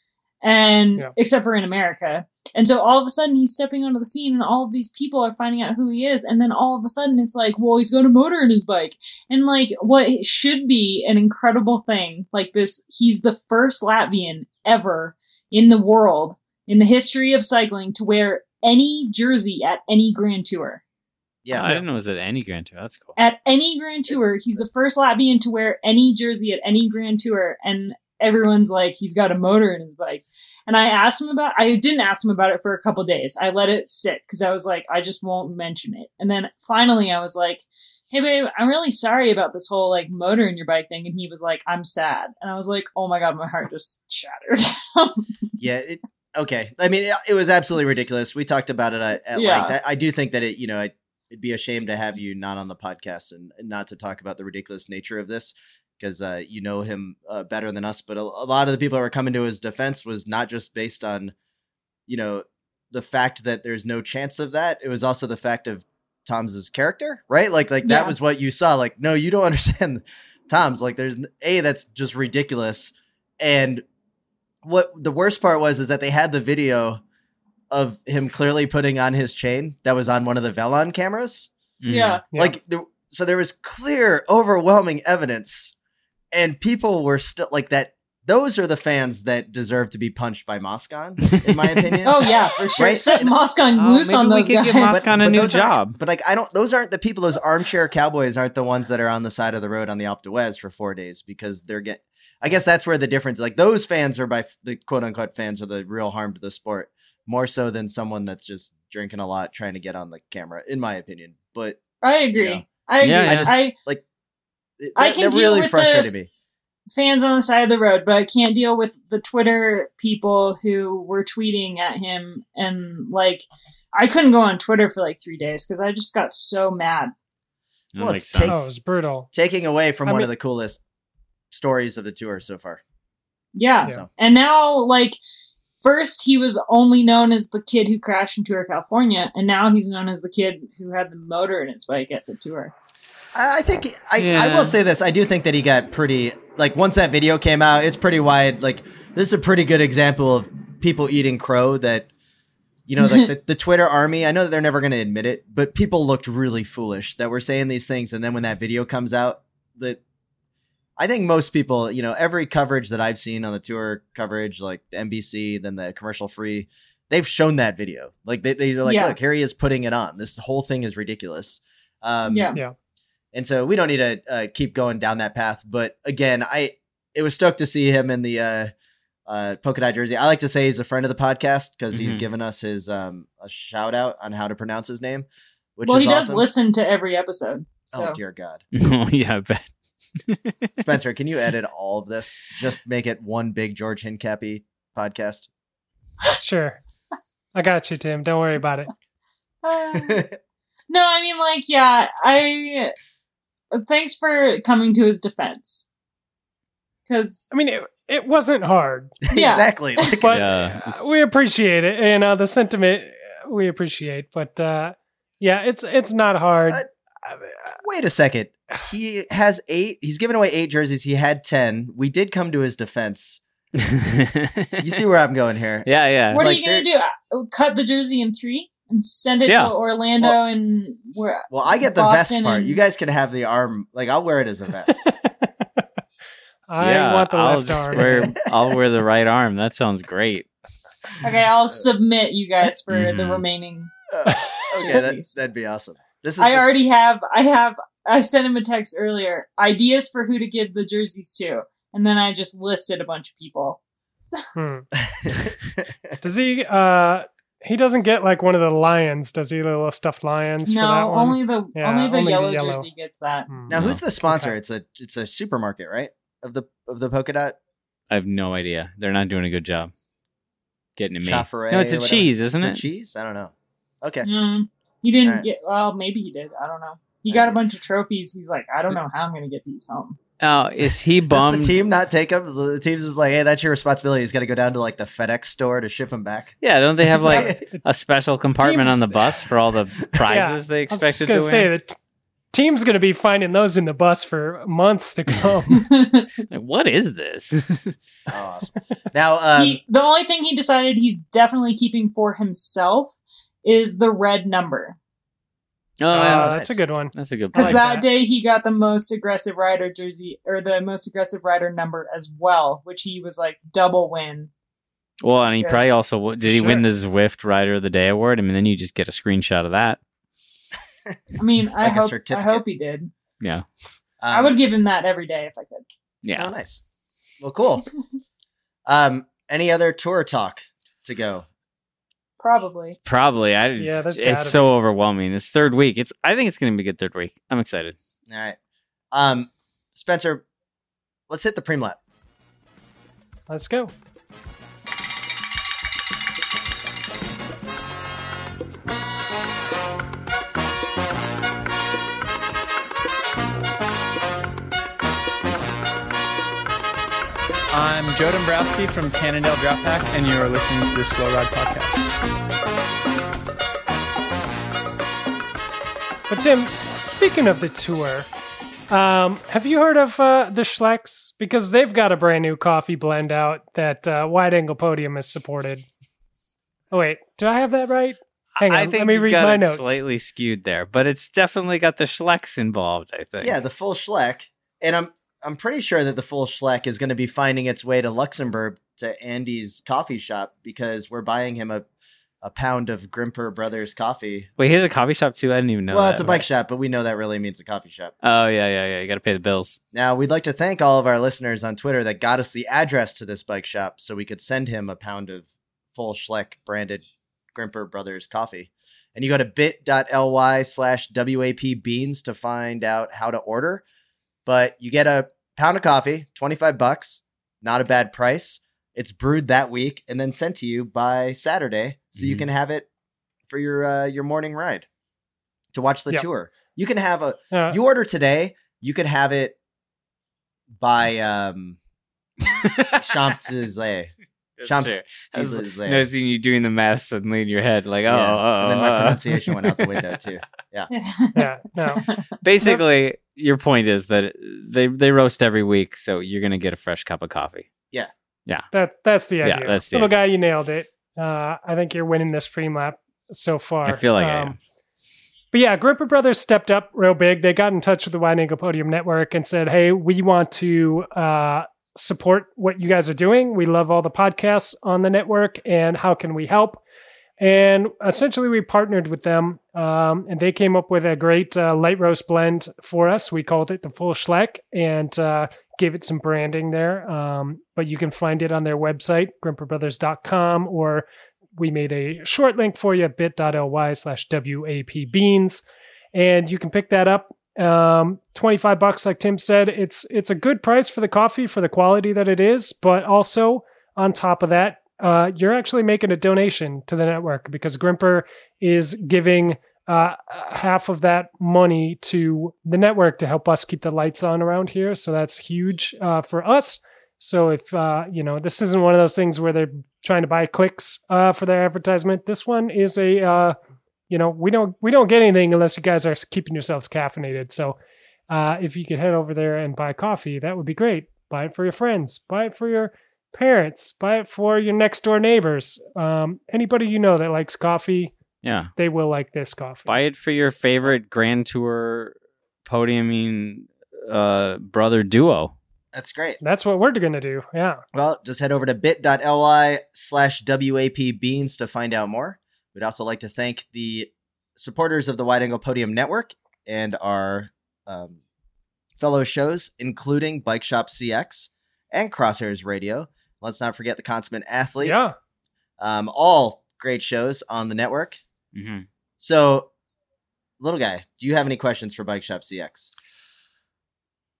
and Yeah. except for in America. And so all of a sudden he's stepping onto the scene, and all of these people are finding out who he is. And then all of a sudden it's like, well, he's got a motor in his bike, and like what should be an incredible thing like this. He's the first Latvian ever in the world in the history of cycling to wear any jersey at any Grand Tour. Yeah. I didn't know it was at any Grand Tour. That's cool. At any Grand Tour, he's the first Latvian to wear any jersey at any Grand Tour, and everyone's like, he's got a motor in his bike. And I asked him about. I didn't ask him about it for a couple days. I let it sit because I was like, I just won't mention it. And then finally, I was like, Hey babe, I'm really sorry about this whole like motor in your bike thing. And he was like, I'm sad. And I was like, Oh my god, my heart just shattered. Yeah. It, okay. I mean, it, it was absolutely ridiculous. We talked about it at, at Yeah. length. I, I do think that it, you know, I, it'd be a shame to have you not on the podcast and, and not to talk about the ridiculous nature of this because uh, you know him uh, better than us. But a, a lot of the people that were coming to his defense was not just based on, you know, the fact that there's no chance of that. It was also the fact of Tom's character, right? Like, like that was what you saw. Like, no, you don't understand Toms. Like, there's a that's just ridiculous, and what the worst part was is that they had the video of him clearly putting on his chain that was on one of the Velon cameras. Yeah. Yeah. Like, there, so there was clear, overwhelming evidence, and people were still like that. Those are the fans that deserve to be punched by Moscon, in my opinion. Oh yeah, for sure. Right? Set Moscon Oh, loose maybe on we those could guys. give Moscon a new job. But like, I don't. Those aren't the people. Those armchair cowboys aren't the ones that are on the side of the road on the Alpe d'Huez for four days because they're get. I guess that's where the difference. Like those fans are by the quote unquote fans are the real harm to the sport more so than someone that's just drinking a lot trying to get on the camera, in my opinion. But I agree. know. I agree. Yeah, I just- I like, it, I can that deal really with frustrated the- me. fans on the side of the road, but I can't deal with the Twitter people who were tweeting at him and like I couldn't go on Twitter for like three days because I just got so mad. Well, it's take- sense. Oh, it was brutal. Taking away from I one mean- of the coolest stories of the tour so far. Yeah. Yeah. So And now like first he was only known as the kid who crashed in Tour California, and now he's known as the kid who had the motor in his bike at the tour. I I think I, I will say this. I do think that he got pretty like once that video came out, it's pretty wide. Like this is a pretty good example of people eating crow that you know, like the, the Twitter army, I know that they're never gonna admit it, but people looked really foolish that were saying these things and then when that video comes out, that I think most people, you know, every coverage that I've seen on the tour coverage, like the NBC, then the commercial free, they've shown that video. Like they, they're like, Yeah. look, here he is putting it on. This whole thing is ridiculous. Um, Yeah. And so we don't need to uh, keep going down that path. But again, I it was stoked to see him in the uh, uh, polka dot jersey. I like to say he's a friend of the podcast because he's Mhm. given us his um, a shout out on how to pronounce his name. Which well, is he does awesome. listen to every episode. So Oh dear God, oh yeah, I bet. Spencer, can you edit all of this? Just make it one big George Hincapie podcast. Sure. I got you, Tim. Don't worry about it. Uh, no, I mean, like, yeah, I. Thanks for coming to his defense. Because, I mean, it, it wasn't hard. Yeah. exactly. Like, But Yeah. uh, we appreciate it. You know, the sentiment uh, we appreciate. But uh, yeah, it's it's not hard. Uh, uh, wait a second. He has eight. He's given away eight jerseys. He had ten. We did come to his defense. You see where I'm going here? yeah, yeah. what are you going to do? Uh, Cut the jersey in three and send it Yeah. to Orlando Well- and where? Well, I get the Boston vest part. and- You guys can have the arm. Like I'll wear it as a vest. I yeah, want the I'll left arm. wear I'll wear the right arm. That sounds great. Okay, I'll submit you guys for the Mhm. remaining. okay, that, Jerseys. that'd be awesome. This is I the- already have. I have. I sent him a text earlier. Ideas for who to give the jerseys to, and then I just listed a bunch of people. Hmm. Does he? Uh, he doesn't get like one of the lions, does he? The little stuffed lions for that No, one. only the Yeah, only the only the yellow, yellow. jersey gets that. Hmm. now, who's the sponsor? Okay. It's a it's a supermarket, right? Of the of the polka dot I have no idea. They're not doing a good job getting to me. Chafferet No, it's a cheese, isn't It's it? a cheese? I don't know. Okay. Mm, he didn't Alright. get. Well, maybe he did. I don't know. He got a bunch of trophies. He's like, I don't know how I'm going to get these home. Oh, is he Does the team not take them? The team's just like, hey, that's your responsibility. He's got to go down to like the FedEx store to ship them back. yeah, don't they have like a special compartment on the bus for all the prizes they I was expected just gonna to say win? that team's gonna be finding those in the bus for months to come. Like, what is this? Oh, awesome. Now, um, he, the only thing he decided he's definitely keeping for himself is the red number. Oh, Uh, yeah. nice. That's a good one. that's a good Because like that, that. day he got the most aggressive rider jersey or the most aggressive rider number as well, which he was like double win. Well, and he probably also did he win the Zwift Rider of the Day award? I mean, then you just get a screenshot of that. I mean, I Like hope I hope he did. Yeah, I um, would give him that every day if I could. yeah. Oh, nice. Well, cool. um, any other tour talk to go? Probably. Probably. I Yeah, there's gotta it's so overwhelming. It's third week. It's I think it's gonna be a good third week. I'm excited. All right. Um, Spencer, let's hit the preem lap. Let's go. I'm Joe Dombrowski from Cannondale Drapac, and you are listening to the Slow Ride Podcast. But Tim, speaking of the tour, um, have you heard of uh, the Schlecks? Because they've got a brand new coffee blend out that uh, Wide Angle Podium has supported. Oh wait, do I have that right? Hang on, I think let me you've read got my it notes. slightly skewed there, but it's definitely got the Schlecks involved. I think. Yeah, the full Schleck, and I'm I'm pretty sure that the full Schleck is going to be finding its way to Luxembourg to Andy's coffee shop because we're buying him a a pound of Grimpeur Brothers coffee. Wait, here's a coffee shop too. I didn't even know. well, that. it's a bike shop, but we know that really means a coffee shop. Oh yeah, yeah, yeah. You got to pay the bills. Now, we'd like to thank all of our listeners on Twitter that got us the address to this bike shop so we could send him a pound of full Schleck branded Grimpeur Brothers coffee. And you go to bit.ly slash WAP beans to find out how to order. But you get a pound of coffee, 25 bucks, not a bad price. It's brewed that week and then sent to you by Saturday so you Mhm. can have it for your uh, your morning ride to watch the Yeah. tour. You can have a Uh, you order today, you could have it by um Champs Elysees. Champs Sure. I was Elysees. noticing you doing the math suddenly in your head, like, oh, Yeah. oh, and then my oh, oh. pronunciation went out the window too. yeah, yeah, no. Basically, your point is that they they roast every week, so you're gonna get a fresh cup of coffee. Yeah, yeah. That that's the Yeah, idea. that's the Little idea. guy, you nailed it. Uh, I think you're winning this stream lap so far. I feel like I Um, am. But yeah, Grimpeur Brothers stepped up real big. They got in touch with the Wide Angle Podium Network and said, "Hey, we want to uh, support what you guys are doing. We love all the podcasts on the network, and how can we help?" And essentially, we partnered with them, um, and they came up with a great uh, light roast blend for us. We called it the Full Schleck, and uh, gave it some branding there. Um, but you can find it on their website, grimpeurbrothers.com, or we made a short link for you, bit.ly slash WAP beans. And you can pick that up. Um, 25 bucks, like Tim said. It's it's a good price for the coffee for the quality that it is, but also on top of that, uh, you're actually making a donation to the network because Grimpeur is giving uh, half of that money to the network to help us keep the lights on around here. So that's huge uh, for us. So if uh, you know, this isn't one of those things where they're trying to buy clicks uh, for their advertisement. This one is a, uh, you know, we don't we don't get anything unless you guys are keeping yourselves caffeinated. So uh, if you could head over there and buy coffee, that would be great. Buy it for your friends. Buy it for your parents. Buy it for your next door neighbors. Um, anybody you know that likes coffee, Yeah, they will like this coffee. buy it for your favorite Grand Tour podiuming uh, brother duo. That's great. That's what we're gonna do. Yeah. Well, just head over to bit.ly slash WAP beans to find out more. We'd also like to thank the supporters of the Wide Angle Podium Network and our um, fellow shows, including Bike Shop CX and Crosshairs Radio. Let's not forget the Consummate Athlete. Yeah. Um, all great shows on the network. hmm So, little guy, do you have any questions for Bike Shop CX?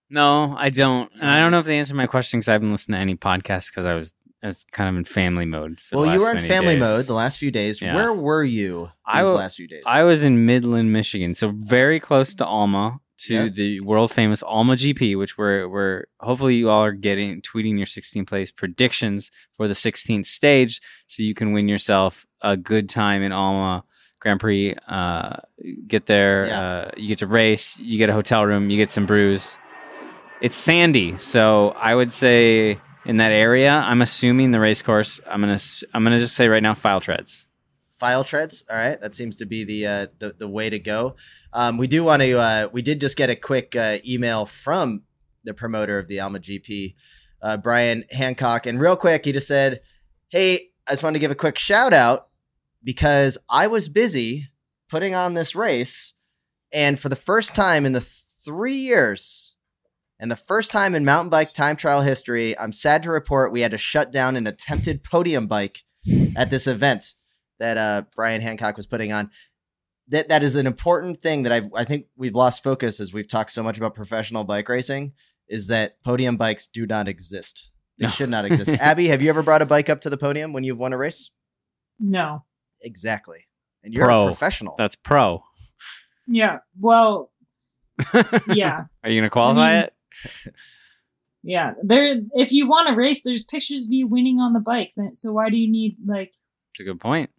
No, I don't, and I don't know if they answer my question because I haven't listened to any podcasts because I was I was kind of in family mode. For the Well, you were in family days. mode the last few days. Yeah. Where were you these I w- last few days? I was in Midland, Michigan, so very close to Alma, to Yeah. the world famous Alma GP, which we're we're hopefully you all are getting tweeting your 16th place predictions for the 16th stage, so you can win yourself a good time in Alma Grand Prix. Uh, get there, Yeah. uh, you get to race, you get a hotel room, you get some brews. It's sandy, so I would say in that area, I'm assuming the race course. I'm gonna I'm gonna just say right now, file treads. file treads. All right, that seems to be the uh, the, the way to go. Um, we do want to. Uh, we did just get a quick uh, email from the promoter of the Alma GP, uh, Brian Hancock, and real quick, he just said, "Hey, I just wanted to give a quick shout out because I was busy putting on this race, and for the first time in the three years." And the first time in mountain bike time trial history, I'm sad to report we had to shut down an attempted podium bike at this event that uh, Brian Hancock was putting on. That that is an important thing that I I think we've lost focus as we've talked so much about professional bike racing. Is that podium bikes do not exist? They No. should not exist. Abby, have you ever brought a bike up to the podium when you've won a race? No. Exactly. And you're Pro. a professional. That's pro. Yeah. Well, yeah. Are you gonna qualify mean- it? Yeah. There if you want to race, there's pictures of you winning on the bike. So why do you need like It's a good point.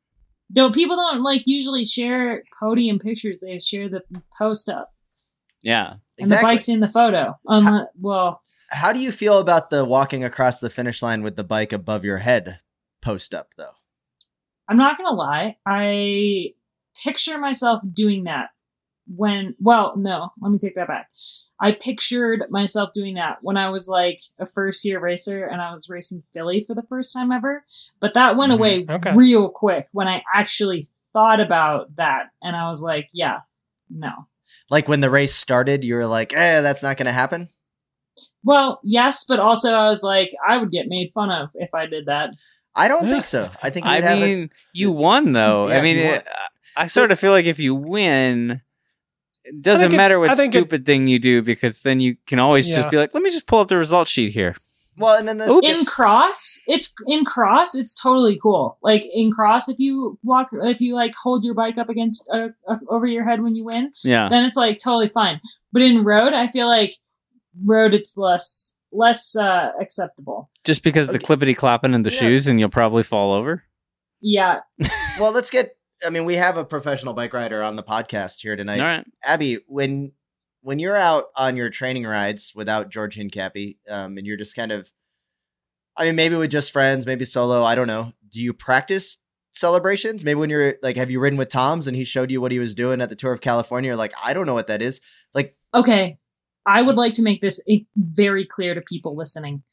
don't people don't like usually share podium pictures, they share the post up. Yeah. And the bike's in the photo. Unless, well, How do you feel about the walking across the finish line with the bike above your head post up though? I'm not gonna lie. I picture myself doing that when. Well, no. Let me take that back. I pictured myself doing that when I was like a first year racer and I was racing Philly for the first time ever. But that went Mhm. away Okay. real quick when I actually thought about that, and I was like, yeah, no. Like when the race started, you were like, "Eh, that's not going to happen." Well, yes, but also I was like, I would get made fun of if I did that. I don't Yeah. think so. I think you I would have mean, you won though. Yeah, I mean, it, I sort of feel like if you win, it doesn't matter I what think it- stupid thing you do because then you can always Yeah. just be like, let me just pull up the result sheet here. Well, and then this Oops. in cross it's in cross it's totally cool like in cross if you walk if you like hold your bike up against uh, uh, over your head when you win Yeah. then it's like totally fine but in road i feel like road it's less less uh acceptable Just because the clippity clapping in the Yeah. shoes and you'll probably fall over. yeah well, let's get. I mean, we have a professional bike rider on the podcast here tonight. All right. Abby, when when you're out on your training rides without George Hincapie, um, and you're just kind of, I mean, maybe with just friends, maybe solo, I don't know. Do you practice celebrations? Maybe when you're like, have you ridden with Toms and he showed you what he was doing at the Tour of California? You're like, I don't know what that is. Like, okay i would like to make this very clear to people listening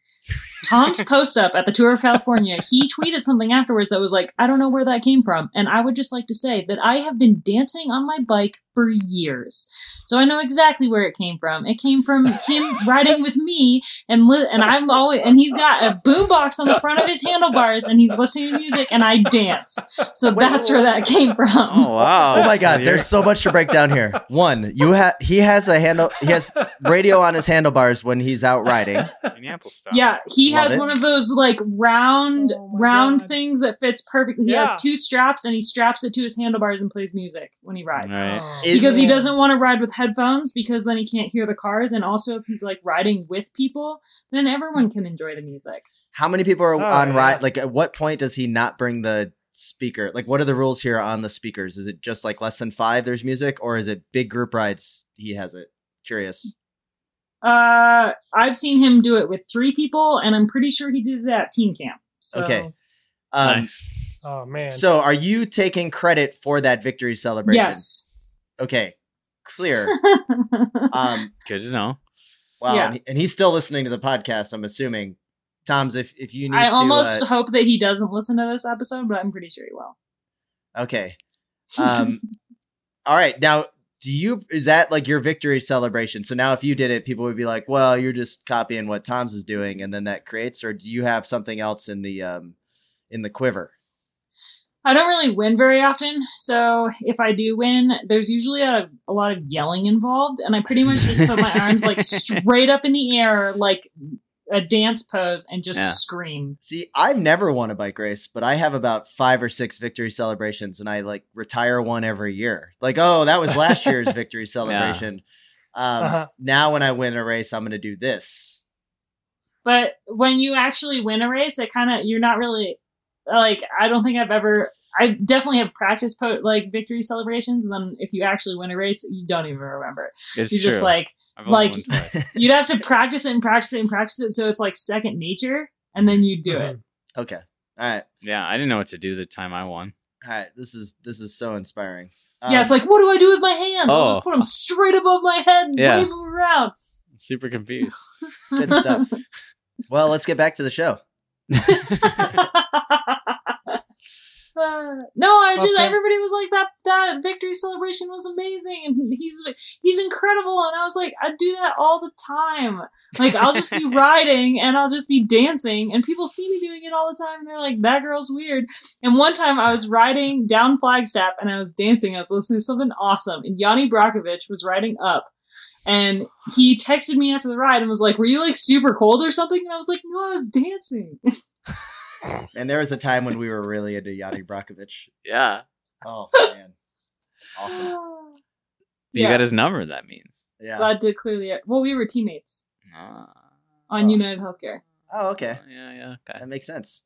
Tom's post up at the Tour of California, he tweeted something afterwards that was like, I don't know where that came from. And I would just like to say that I have been dancing on my bike for years. So I know exactly where it came from. It came from him riding with me and li- and I'm always and he's got a boombox on the front of his handlebars and he's listening to music and I dance. So that's where that came from. Oh wow. oh my God, you're- there's so much to break down here. One, you have he has a handle, he has radio on his handlebars when he's out riding. Minneapolis style. Yeah, he Love has it. one of those like round Oh round God. things that fits perfectly. He Yeah. has two straps and he straps it to his handlebars and plays music when he rides. Right. Oh, Is- Because he doesn't want to ride with headphones because then he can't hear the cars and also if he's like riding with people, then everyone can enjoy the music. How many people are Oh, on yeah. ride? Like, at what point does he not bring the speaker? Like, what are the rules here on the speakers? Is it just like less than five? There's music, or is it big group rides? He has it. Curious. Uh I've seen him do it with three people and I'm pretty sure he did it at team camp. So Okay. Um, nice. Oh man. So, are you taking credit for that victory celebration? Yes. Okay. Clear. um. Good to know. Wow. Yeah. And, he- and he's still listening to the podcast. I'm assuming. Toms, if if you need I to. almost uh, hope that he doesn't listen to this episode, but I'm pretty sure he will. okay. Um. all right. Now, do you is that like your victory celebration? So now, if you did it, people would be like, "Well, you're just copying what Toms is doing," and then that creates. Or do you have something else in the um in the quiver? I don't really win very often, so if I do win, there's usually a, a lot of yelling involved, and I pretty much just put my arms like straight up in the air, like a dance pose, and just Yeah. scream. See, I've never won a bike race, but I have about five or six victory celebrations, and I like retire one every year. Like, oh, that was last year's victory celebration. Um, Uh-huh. Now, when I win a race, I'm going to do this. But when you actually win a race, it kind of you're not really like I don't think I've ever. I definitely have practiced po- like victory celebrations, and then if you actually win a race, you don't even remember. It's You're true. just like like- twice. you'd have to practice it and practice it and practice it, so it's like second nature, and then you do it. Okay. All right. Yeah, I didn't know what to do the time I won. All right. This is this is so inspiring. yeah, it's Um, like, what do I do with my hands? I'll Oh. just put them straight above my head and Yeah. wave them around. Super confused. good stuff. well, let's get back to the show. Uh, no, I just everybody was like that. That victory celebration was amazing, and he's he's incredible. And I was like, I do that all the time. Like I'll just be riding and I'll just be dancing, and people see me doing it all the time, and they're like, that girl's weird. And one time I was riding down Flagstaff and I was dancing. I was listening to something awesome, and Yanni Brajkovic was riding up. And he texted me after the ride and was like, "Were you like super cold or something?" And I was like, "No, I was dancing." And there was a time when we were really into Yanni Brajkovic. Yeah. Oh man, awesome. You got his number, that means. Yeah. Glad to clearly. Well, we were teammates Ah. on Oh. United Healthcare. Oh, okay. Yeah, yeah, okay. That makes sense.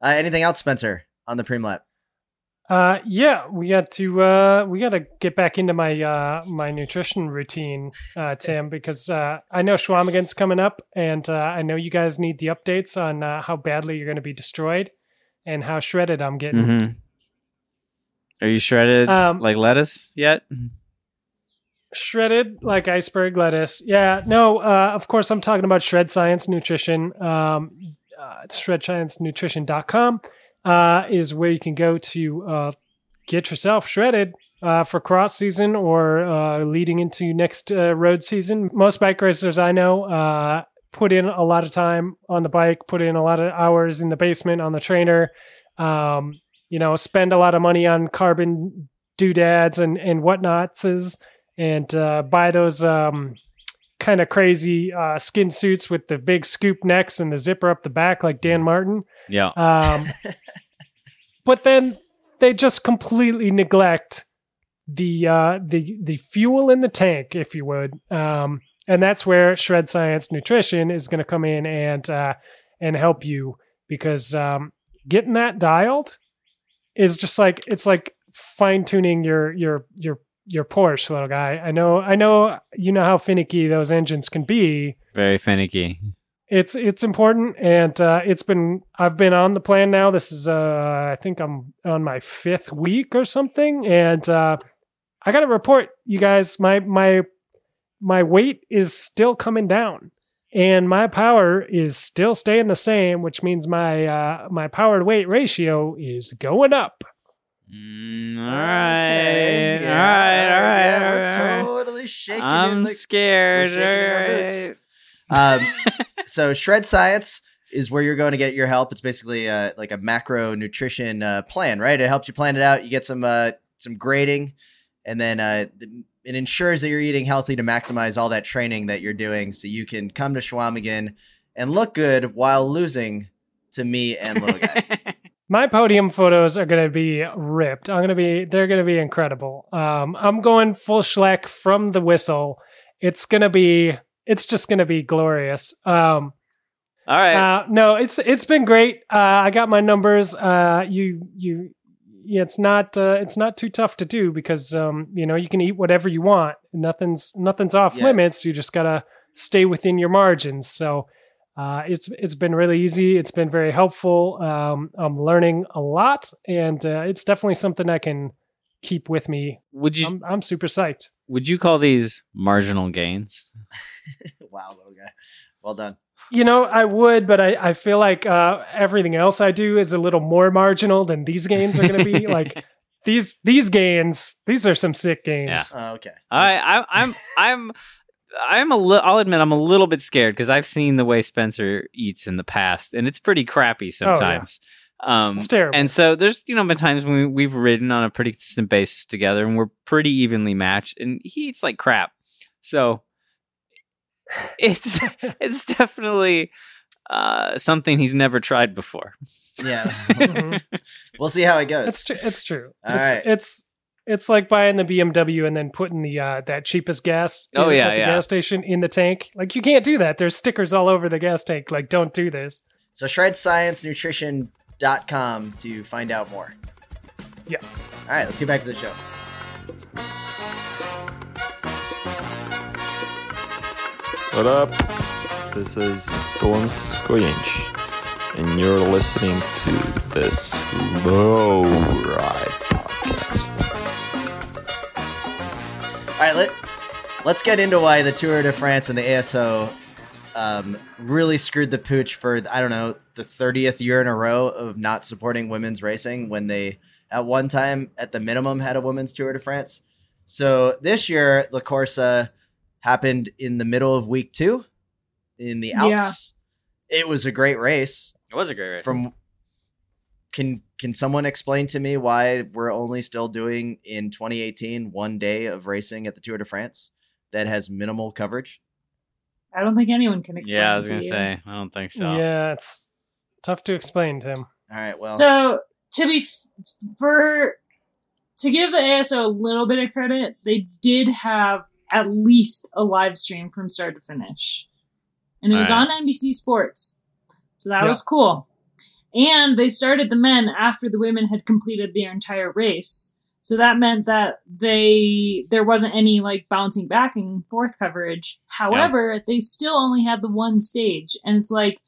Uh, anything else, Spencer, on the preem lap? Uh, yeah, we got to uh, we got to get back into my uh, my nutrition routine, uh, Tim, because uh, I know Schwamigan's coming up, and uh, I know you guys need the updates on uh, how badly you're going to be destroyed and how shredded I'm getting. hmm Are you shredded Um, like lettuce yet? Shredded like iceberg lettuce. Yeah, no, uh, of course I'm talking about Shred Science Nutrition. Um, uh, it's shredsciencenutrition.com uh, is where you can go to uh, get yourself shredded uh, for cross season or uh, leading into next uh, road season. Most bike racers I know uh, put in a lot of time on the bike, put in a lot of hours in the basement on the trainer. Um, you know, spend a lot of money on carbon doodads and and whatnots and uh, buy those um, kind of crazy uh, skin suits with the big scoop necks and the zipper up the back like Dan Martin. Yeah. Um, but then they just completely neglect the uh, the the fuel in the tank, if you would. Um, and that's where Shred Science Nutrition is going to come in and uh, and help you because um, getting that dialed is just like it's like fine tuning your your your your Porsche, little guy. I know I know you know how finicky those engines can be Very finicky. it's it's important and uh, it's been i've been on the plan now this is uh i think i'm on my fifth week or something and uh i gotta report you guys my my my weight is still coming down and my power is still staying the same which means my uh my power to weight ratio is going up Mm, all Okay, right. yeah, all right. All right. yeah, all we're totally shaking. I'm the, scared. our boots. Um, so Shred Science is where you're going to get your help. It's basically uh, like a macro nutrition uh, plan, right? It helps you plan it out. You get some uh, some grading, and then uh, it ensures that you're eating healthy to maximize all that training that you're doing, so you can come to Schwamigan and look good while losing to me and little guy. My podium photos are going to be ripped. I'm going to be, they're going to be incredible. Um, I'm going full Schleck from the whistle. It's going to be, it's just going to be glorious. Um, all right. uh, no, it's, it's been great. Uh, I got my numbers. Uh, you, you, yeah, it's not, uh, it's not too tough to do because, um, you know, you can eat whatever you want. Nothing's, nothing's off Yeah. limits. You just got to stay within your margins. So, uh, it's it's been really easy. It's been very helpful. Um, I'm learning a lot, and uh, it's definitely something I can keep with me. would you I'm, I'm super psyched. would you call these marginal gains? wow, little guy. Well done. You know, I would, but I, I feel like uh, everything else I do is a little more marginal than these gains are going to be. like these these gains, these are some sick gains. Yeah. Oh, okay. I, I I'm I'm I'm a li- I'll admit I'm a little bit scared because I've seen the way Spencer eats in the past, and it's pretty crappy sometimes. Oh, Um, It's terrible. and so there's you know been times when we, we've ridden on a pretty consistent basis together, and we're pretty evenly matched, and he eats like crap. So it's it's definitely uh, something he's never tried before. Yeah. Mhm. we'll see how it goes. It's tr- it's true. All it's, right. it's it's like buying the BMW and then putting the uh, that cheapest gas Oh, in- yeah, at the yeah. gas station in the tank. Like you can't do that. There's stickers all over the gas tank. Like don't do this. So shredsciencenutrition.com to find out more. Yeah. All right, let's get back to the show. What up? This is Storm Skoyinch, and you're listening to the Slow Ride right, let, let's get into why the Tour de France and the ASO um, really screwed the pooch for I don't know the thirtieth year in a row of not supporting women's racing when they at one time at the minimum had a women's Tour de France. So this year, La Course happened in the middle of week two in the Alps. It was a great race. It was a great race. From can can someone explain to me why we're only still doing in 2018 one day of racing at the Tour de France that has minimal coverage? I don't think anyone can explain. yeah, I was gonna you. say. I don't think so. Yeah, it's tough to explain, Tim. All right, well, So to be f- for to give the ASO a little bit of credit, they did have at least a live stream from start to finish, and it was Right. on NBC Sports, so that Yeah. was cool. And they started the men after the women had completed their entire race, so that meant that they there wasn't any like bouncing back and forth coverage. However, they still only had the one stage, and it's like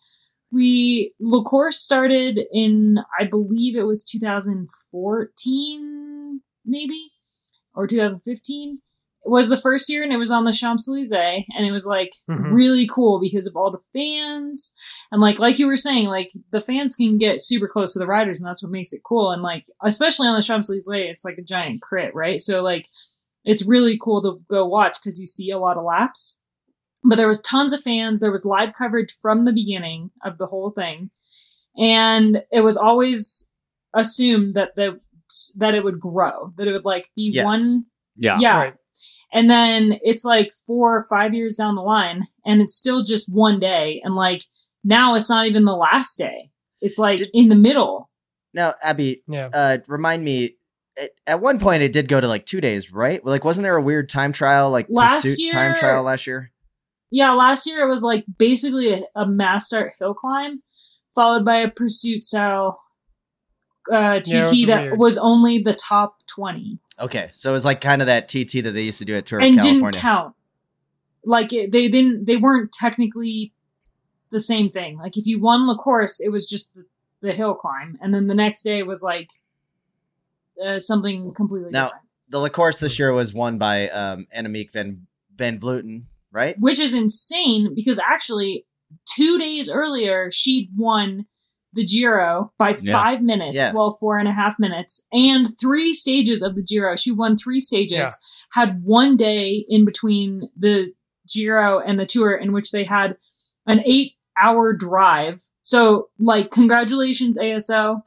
we La Course started in I believe it was 2014 maybe? Or 2015 it was the first year and it was on the Champs-Élysées and it was like Mhm. really cool because of all the fans and like like you were saying like the fans can get super close to the riders and that's what makes it cool and like especially on the Champs-Élysées it's like a giant crit right so like it's really cool to go watch because you see a lot of laps but there was tons of fans there was live coverage from the beginning of the whole thing and it was always assumed that the that it would grow that it would like be Yes. one Yeah. yeah Right. And then it's like four or five years down the line and it's still just one day and like now it's not even the last day it's like Did- in the middle now Abby, Yeah. uh, remind me. At, at one point, it did go to like two days, right? Like, wasn't there a weird time trial, like Last year, time trial last year? yeah last year it was like basically a, a mass start hill climb followed by a pursuit style uh tt Yeah, was that weird. was only the top 20 Okay, so it was like kind of that TT that they used to do at Tour of and California. didn't count. Like it, they didn't, they weren't technically the same thing. Like if you won the course, it was just the, the hill climb, and then the next day was like uh, something completely Now- different. The La Course this year was won by um, Annemiek van Van Vleuten, right? Which is insane because actually, two days earlier, she'd won the Giro by Yeah. five minutes, Yeah. well, four and a half minutes, and three stages of the Giro. She won three stages, Yeah. had one day in between the Giro and the Tour in which they had an eight hour drive. So, like, congratulations, ASO.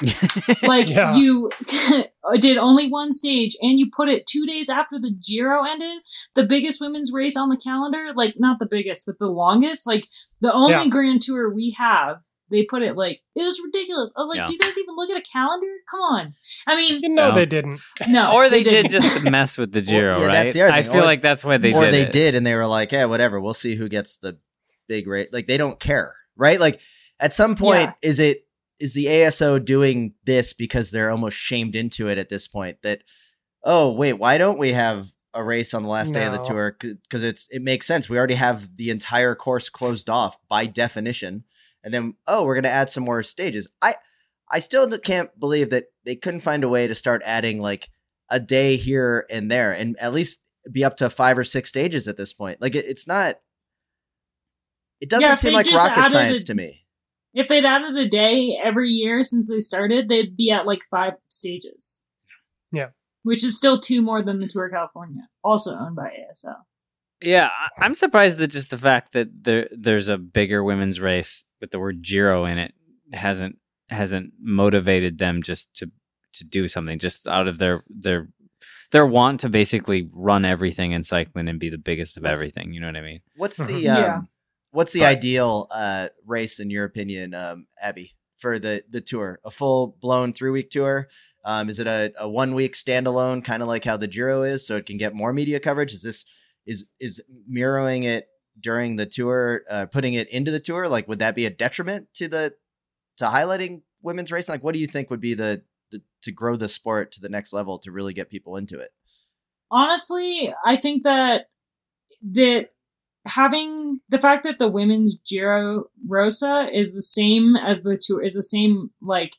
Like, you did only one stage and you put it two days after the Giro ended, the biggest women's race on the calendar. Like, not the biggest, but the longest. Like, the only Yeah. Grand Tour we have. They put it like it was ridiculous. I was like, Yeah. "Do you guys even look at a calendar? Come on!" I mean, You know No. they didn't. no, or they, did didn't. just to mess with the Giro, yeah, right? that's the other I feel Or- like that's why they did. or did they it. did, and they were like, "Yeah, whatever. We'll see who gets the big rate." Like they don't care, right? Like at some point, Yeah. is it is the ASO doing this because they're almost shamed into it at this point? That oh wait, why don't we have a race on the last day of the tour? Because it's it makes sense. We already have the entire course closed off by definition, and then oh, we're gonna add some more stages. I I still can't believe that they couldn't find a way to start adding like a day here and there, and at least be up to five or six stages at this point. Like it, it's not. It doesn't Yeah, seem like rocket science a- to me. If they'd added a day every year since they started, they'd be at like five stages. Yeah. Which is still two more than the Tour of California, also owned by ASO. Yeah, I- I'm surprised that just the fact that there there's a bigger women's race with the word Giro in it hasn't hasn't motivated them just to to do something just out of their their their want to basically run everything in cycling and be the biggest of Yes. everything. You know what I mean? What's the um, Mhm. Yeah. what's the But- ideal uh, race in your opinion, um, Abby, for the the tour? A full blown three week tour? Um, is it a, a one week standalone, kind of like how the Giro is, so it can get more media coverage? Is this is is mirroring it during the tour, uh, putting it into the tour? Like, would that be a detriment to the to highlighting women's racing? Like, what do you think would be the, the to grow the sport to the next level to really get people into it? Honestly, I think that that having the fact that the women's Giro Rosa is the same as the tour is the same like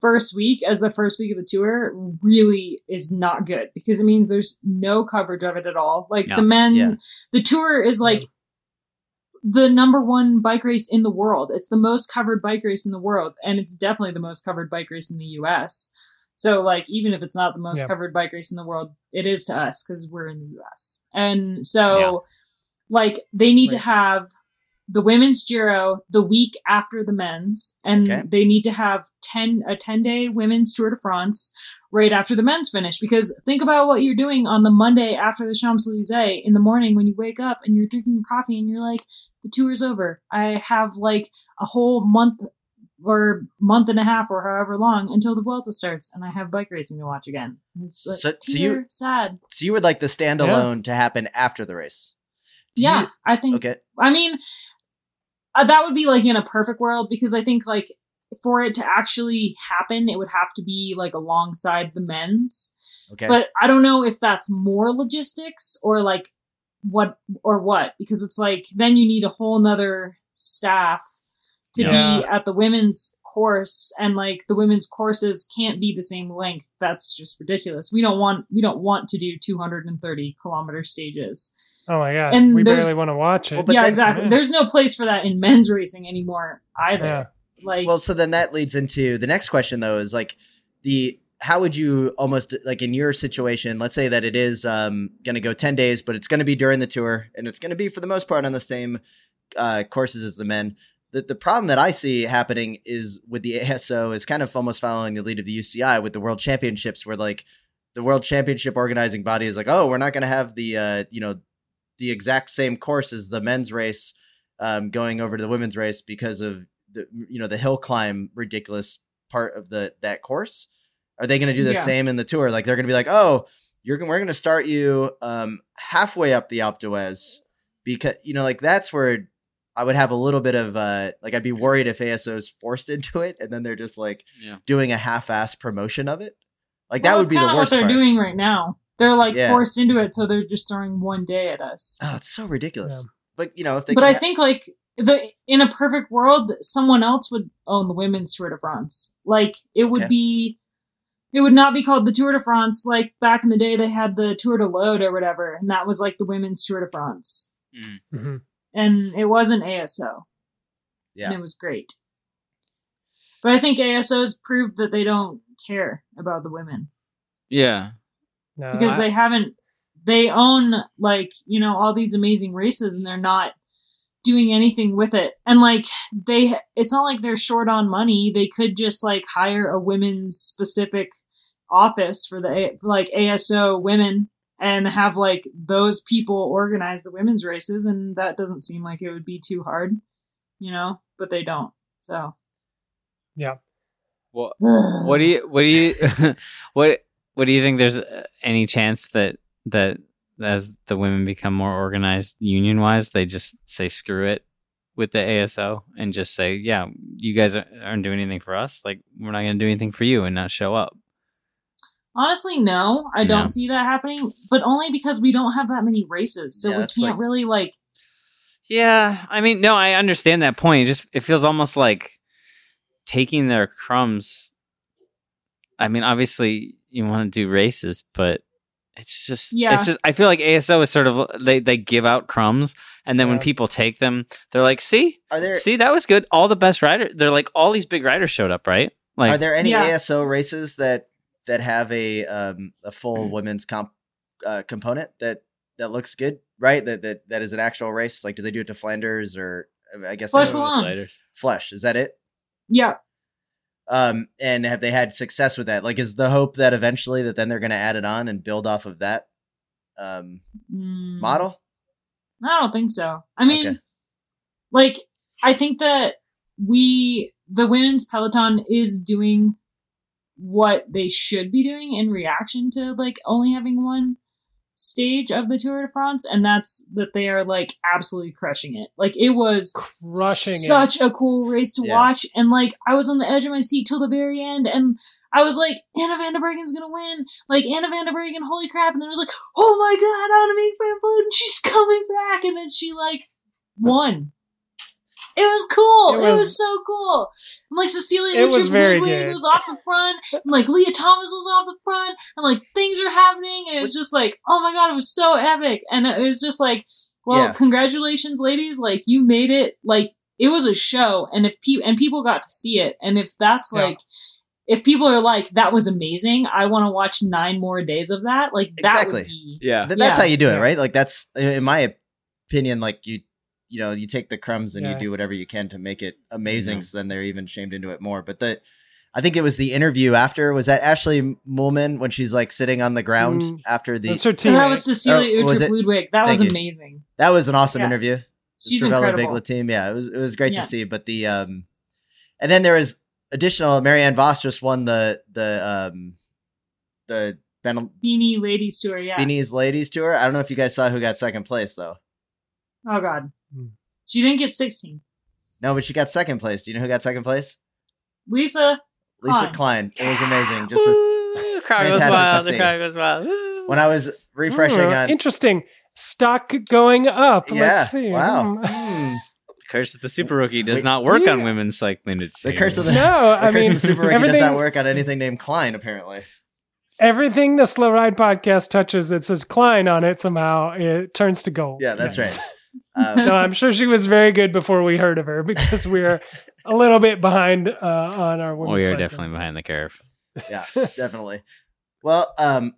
first week as the first week of the tour really is not good because it means there's no coverage of it at all. Like Yeah. the men Yeah. the tour is like the number one bike race in the world. It's the most covered bike race in the world, and it's definitely the most covered bike race in the U.S. So, like, even if it's not the most Yeah. covered bike race in the world, it is to us because we're in the U.S. And so, Yeah. like, they need to have the women's Giro the week after the men's, and Okay. they need to have ten a ten day women's Tour de France right after the men's finish. Because think about what you're doing on the Monday after the Champs Elysees in the morning when you wake up and you're drinking your coffee and you're like, the tour's over. I have like a whole month or month and a half or however long until the Vuelta starts, and I have bike racing to watch again. It's like, So- so you- sad. So you would like the standalone to happen after the race? Do Yeah, you- I think. okay. I mean, uh, that would be like in a perfect world because I think like for it to actually happen, it would have to be like alongside the men's. Okay. But I don't know if that's more logistics or like what or what because it's like then you need a whole nother staff to Yeah. be at the women's course and like the women's courses can't be the same length that's just ridiculous we don't want we don't want to do 230 kilometer stages Oh my god, And we there's- barely want to watch it. Well, but yeah then- exactly Yeah. there's no place for that in men's racing anymore either Yeah. like well, so then that leads into the next question, though, is like the how would you almost like in your situation? Let's say that it is um, going to go ten days, but it's going to be during the tour, and it's going to be for the most part on the same uh, courses as the men. The, the problem that I see happening is with the ASO is kind of almost following the lead of the UCI with the World Championships, where like the World Championship organizing body is like, oh, we're not going to have the uh, you know the exact same course as the men's race um, going over to the women's race because of the you know the hill climb ridiculous part of the that course. Are they going to do the Yeah. same in the tour? Like they're going to be like, oh, you're we're going to start you um, halfway up the Alpe d'Huez because you know like that's where I would have a little bit of uh like I'd be worried if ASO is forced into it and then they're just like Yeah. doing a half-ass promotion of it. Like well, that would be the worst what they're part. doing right now they're like Yeah. forced into it so they're just throwing one day at us Oh, it's so ridiculous. Yeah. But you know if they but I ha- think like the in a perfect world, someone else would own the women's Tour de France. Like it would Okay. be, it would not be called the Tour de France. Like back in the day, they had the Tour de l'Aude or whatever, and that was like the women's Tour de France, Mhm. and it wasn't ASO, yeah. and it was great. But I think ASO's proved that they don't care about the women Yeah. No, because I- they haven't they own like you know all these amazing races and they're not doing anything with it. And like they it's not like they're short on money. They could just like hire a women's specific office for the like aso women and have like those people organize the women's races and that doesn't seem like it would be too hard you know but they don't so. Yeah. What what do you what do you what what do you think there's uh, any chance that that as the women become more organized union wise they just say screw it with the ASO and just say yeah you guys aren't aren't doing anything for us like we're not going to do anything for you and not show up Honestly, no, I don't see that happening, but only because we don't have that many races. So Yeah, we can't like- really like Yeah, I mean, no, I understand that point. It just it feels almost like taking their crumbs. I mean, obviously you want to do races, but it's just Yeah. it's just I feel like ASO is sort of they they give out crumbs and then when people take them, they're like, "See? Are there See, that was good. All the best riders, they're like all these big riders showed up, right?" Like are there any Yeah. ASO races that that have a um a full women's comp uh, component that that looks good, right? That that that is an actual race. Like, do they do it to Flanders or I guess Flèche they- Wallonne. riders. Flèche is that it? yeah. Um, and have they had success with that? Like, is the hope that eventually that then they're going to add it on and build off of that um Mm, model? I don't think so. I mean, Okay. like, I think that we, the women's peloton, is doing what they should be doing in reaction to like only having one stage of the Tour de France, and that's that they are like absolutely crushing it. Like it was Crushing it. such a cool race to Yeah. watch, and like I was on the edge of my seat till the very end, and I was like, Anna van der Breggen's gonna win. Like Anna van der Breggen, holy crap! And then I was like, oh my god, Anna van Vleuten, she's coming back, and then she like won. It was cool. It It was, was- so cool. And like Cecilia It was very good. was off the front, and like Leah Thomas was off the front, and like things are happening, and it was just like, oh my god, it was so epic. And it was just like Well, Yeah. congratulations, ladies! Like you made it. Like it was a show, and if pe- and people got to see it, and if that's Yeah. like, if people are like, that was amazing, I want to watch nine more days of that. Like that Exactly. would be. Yeah. Th- that's Yeah. how you do it, right? Like that's in my opinion. Like you, you know, you take the crumbs and Yeah. you do whatever you can to make it amazing. So then they're even shamed into it more. But the, I think it was the interview after. Was that Ashley Moolman when she's like sitting on the ground Mm. after the? That's her And teammate. that was Cecilia was Ludwig. That Thank was you. amazing. That was an awesome Yeah. interview. She's Stravella incredible. Bigla team. Yeah, it was it was great Yeah. to see. But the um, and then there was additional. Marianne Vos just won the the um, the Ben BeNe Ladies Tour. Yeah. Beanies Ladies Tour. I don't know if you guys saw who got second place though. Oh God. Hmm. She didn't get 16. No, but she got second place. Do you know who got second place? Lisa. Lisa Klein. Klein. It was amazing. Just a, crowd goes fantastic to wild. The see. crowd goes wild. Woo. when I was refreshing Hmm, on. Interesting. Stock going up. Yeah. Let's see. Wow. Hmm. Hmm. Curse of the Super Rookie does Wait. not work on women's cycling. It The curse of the- No, I The curse mean of the Super Rookie does not work on anything named Klein. Apparently. Everything the Slow Ride podcast touches that says Klein on it somehow it turns to gold. Yeah, that's Yes. right. Um, No, I'm sure she was very good before we heard of her because we're a little bit behind uh, on our women's. we are cycling. definitely behind the curve. yeah, definitely. Well, um,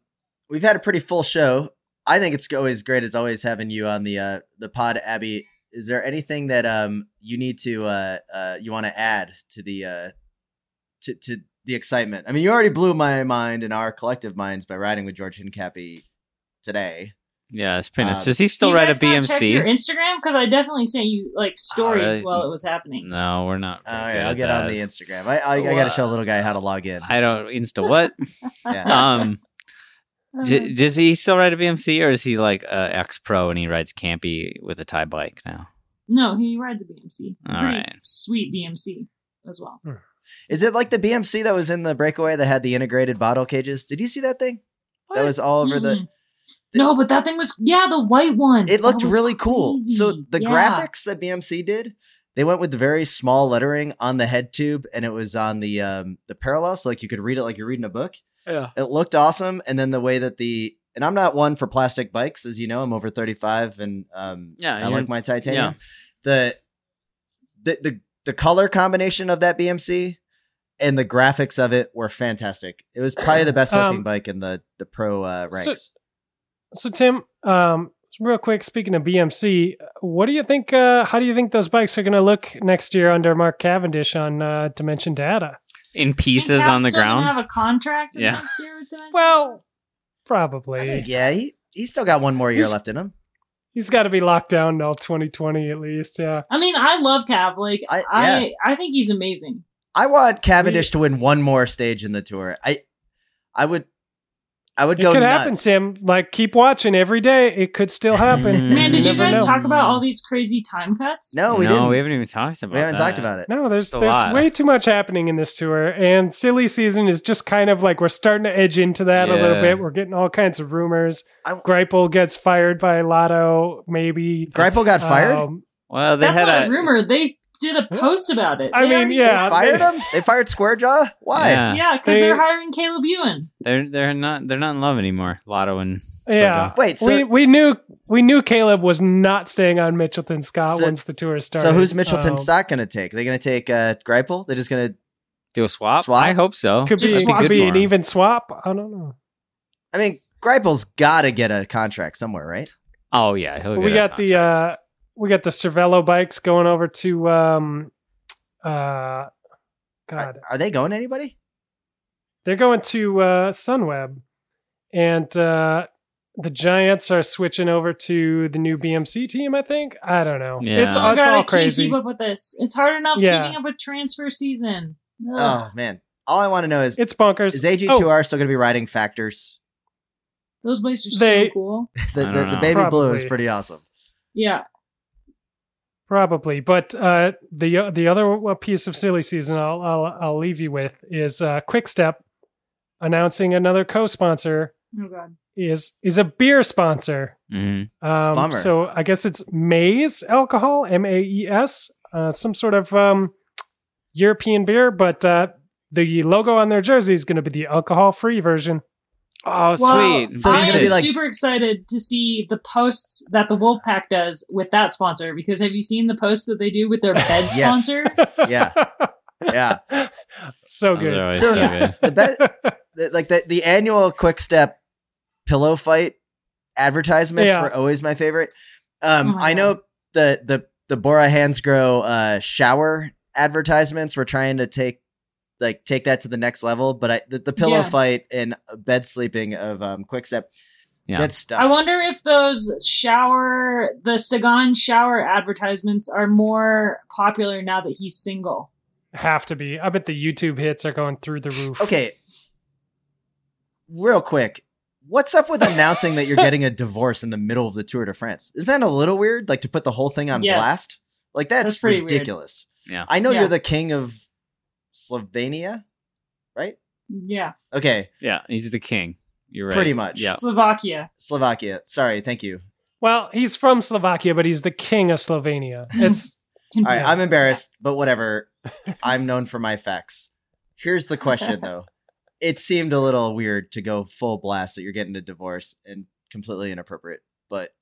we've had a pretty full show. I think it's always great as always having you on the uh, the pod, Abby. Is there anything that um you need to uh, uh you want to add to the uh to to the excitement? I mean, you already blew my mind and our collective minds by riding with George Hincapie today. Yeah, it's pretty nice. Um, Does he still Do you ride a guys not check your BMC? Instagram because I definitely sent you like stories really? while it was happening. No, we're not. All very right, good I'll at get on the Instagram. I I, I got to show a little guy how to log in. I don't insta what. Yeah. um, Uh, d- does he still ride a BMC or is he like a ex pro and he rides campy with a Ti bike now? no, he rides a BMC. All Pretty right. Sweet BMC as well. Is it like the BMC that was in the breakaway that had the integrated bottle cages? Did you see that thing? That was all over the. No, but that thing was yeah, the white one. It looked That was really cool. So the Yeah. graphics that BMC did, they went with the very small lettering on the head tube, and it was on the um the parallels, so like you could read it like you're reading a book. Yeah. It looked awesome, and then the way that the and I'm not one for plastic bikes, as you know, I'm over 35, and um Yeah, I like my titanium. The, the the the color combination of that BMC and the graphics of it were fantastic. It was probably the best looking Um, bike in the the pro uh, ranks. So Tim, um, real quick, speaking of BMC, what do you think? Uh, how do you think those bikes are going to look next year under Mark Cavendish on uh, Dimension Data? In pieces on the still gonna ground. Have a contract Yeah. next year with Dimension? Well, I probably. think, yeah, he he's still got one more year He's- left in him. He's got to be locked down till 2020 at least. Yeah. I mean, I love Cap. Like I- I, I, think he's amazing. I want Cavendish to win one more stage in the tour. I I would I would It go could nuts. happen, Tim. Like, keep watching every day. It could still happen. Man, did you never guys know. talk about all these crazy time cuts? No, we no, didn't. we haven't even talked about We haven't that. talked about it. No, there's It's there's lot. way too much happening in this tour, and silly season is just kind of like we're starting to edge into that a little bit. We're getting all kinds of rumors. I- Greipel gets fired by Lotto, maybe. Greipel got fired? Um, Well, they That's had not a, a rumor. They did a post about it. I They mean, already- yeah, they fired him? They fired Squarejaw? Why? Yeah. yeah, because They- they, are hiring Caleb Ewan. They're they're not they're not in love anymore. Lotto and yeah. Wait, so we we knew we knew Caleb was not staying on Mitchelton Scott So- once the tour started. so who's Mitchelton Um, Stock going to take? Are they going to take uh, Greipel? They're just going to. do a swap. Swap? I hope so. Could be, Just That'd swap could good be an even swap. I don't know. I mean, Greipel's got to get a contract somewhere, right? Oh yeah, he'll we a got the uh we got the Cervelo bikes going over to um uh God. Are, are they going to anybody? They're going to uh Sunweb. And uh the Giants are switching over to the new BMC team, I think. I don't know. Yeah. It's, Oh, all keep, crazy. keep up with this. It's hard enough Yeah. keeping up with transfer season. Ugh. Oh, man. All I want to know is It's bonkers. is AG2R Oh, still going to be riding factors? Those bikes are They- so cool. The, the, the know. baby blue is pretty awesome. Yeah. Probably, but uh, the the other piece of silly season I'll I'll, I'll leave you with is uh, Quick Step announcing another co-sponsor Oh god. is is a beer sponsor. Mhm. Um, Bummer. So I guess it's Maes alcohol, M A E S, uh, some sort of um, European beer, but uh, the logo on their jersey is going to be the alcohol-free version. Oh, Well, sweet. So he's I gonna am be like- super excited to see the posts that the Wolfpack does with that sponsor because have you seen the posts that they do with their bed sponsor? Yeah. Yeah. so good. So- so good. The bet, the, like the the annual Quick Step pillow fight advertisements Yeah. were always my favorite. Um, Oh my I know the the the Bora Hansgrohe uh, shower advertisements were trying to take like take that to the next level, but I the, the pillow Yeah. fight and bed sleeping of um, Quick Step, Yeah. good stuff. I wonder if those shower, the Sagan shower advertisements are more popular now that he's single. Have to be. I bet the YouTube hits are going through the roof. Okay. Real quick. What's up with announcing that you're getting a divorce in the middle of the Tour de France? Is that a little weird? Like to put the whole thing on Yes. blast? Like that's, That's pretty weird. ridiculous. Yeah. I know Yeah. you're the king of Slovenia, right? Yeah, Okay, Yeah, he's the king. You're right. Pretty much. Yeah. Slovakia. Slovakia. Sorry, thank you. Well, he's from Slovakia, but he's the king of Slovenia. It's All right, I'm embarrassed, but whatever. I'm known for my facts. Here's the question though. It seemed a little weird to go full blast that you're getting a divorce and completely inappropriate, but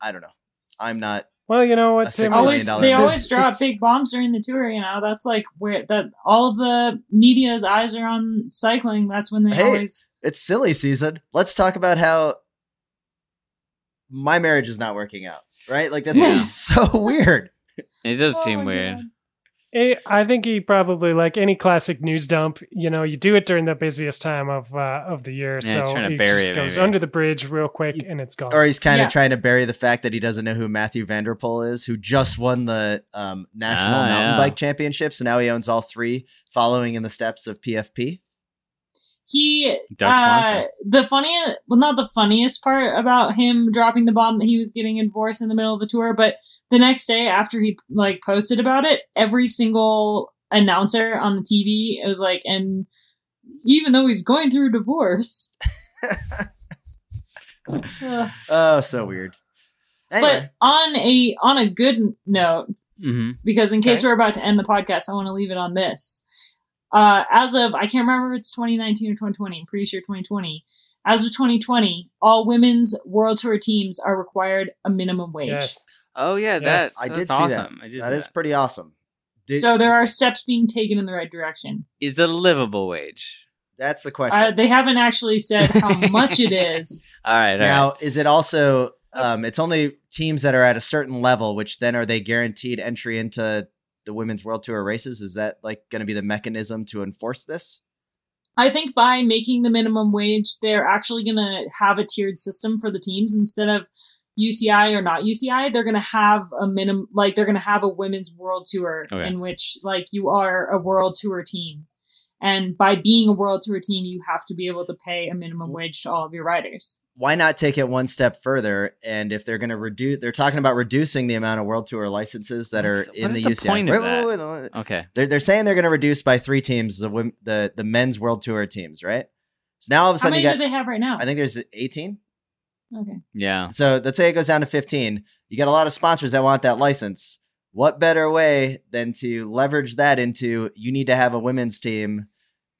I don't know. I'm not well, you know what? Tim? always they business. always drop It's- big bombs during the tour. You know, that's like where that all of the media's eyes are on cycling. That's when they Hey. always. it's silly season. Let's talk about how my marriage is not working out. Right? Like that's Yeah. so weird. It does Oh seem weird. God. Eh, I think he probably like any classic news dump. You know, you do it during the busiest time of uh, of the year, Yeah, he's so trying to he bury just it, goes maybe. under the bridge real quick, and it's gone. Or he's kind of Yeah. trying to bury the fact that he doesn't know who Mathieu van der Poel is, who just won the um, national Ah, mountain yeah. bike championships, and now he owns all three, following in the steps of PFP. He uh, the funniest, well, not the funniest part about him dropping the bomb that he was getting divorced in the middle of the tour, but the next day after he like posted about it, every single announcer on the TV it was like, and even though he's going through a divorce, Ugh. Oh, so weird. Anyway, but on a on a good note, hmm because in case Okay. we're about to end the podcast, I want to leave it on this. Uh, as of, I can't remember if it's 2019 or 2020. I'm pretty sure 2020. As of 2020, all women's World Tour teams are required a minimum wage. yes. Oh yeah, Yes. that I that's did see awesome. that. I did that see is pretty awesome. Did- so there are steps being taken in the right direction. Is it a livable wage? that's the question. Uh, they haven't actually said how much it is. All right, all right. now, is it also? Um, it's only teams that are at a certain level, which then are they guaranteed entry into the women's world tour races? Is that like going to be the mechanism to enforce this? I think by making the minimum wage, they're actually going to have a tiered system for the teams instead of UCI or not UCI. They're going to have a minimum, like they're going to have a women's world tour oh, Okay. in which like you are a world tour team. And by being a world tour team, you have to be able to pay a minimum wage to all of your riders. Why not take it one step further? And if they're going to reduce, they're talking about reducing the amount of world tour licenses that are What's- in what the is the UCI. point of Wait, that? wait, wait, wait. okay. They're they're saying they're going to reduce by three teams the wom- the the men's world tour teams, right? So now all of a sudden, How sudden many you got. do they have right now? I think there's 18. Okay. Yeah. So let's say it goes down to 15. You got a lot of sponsors that want that license. What better way than to leverage that into you need to have a women's team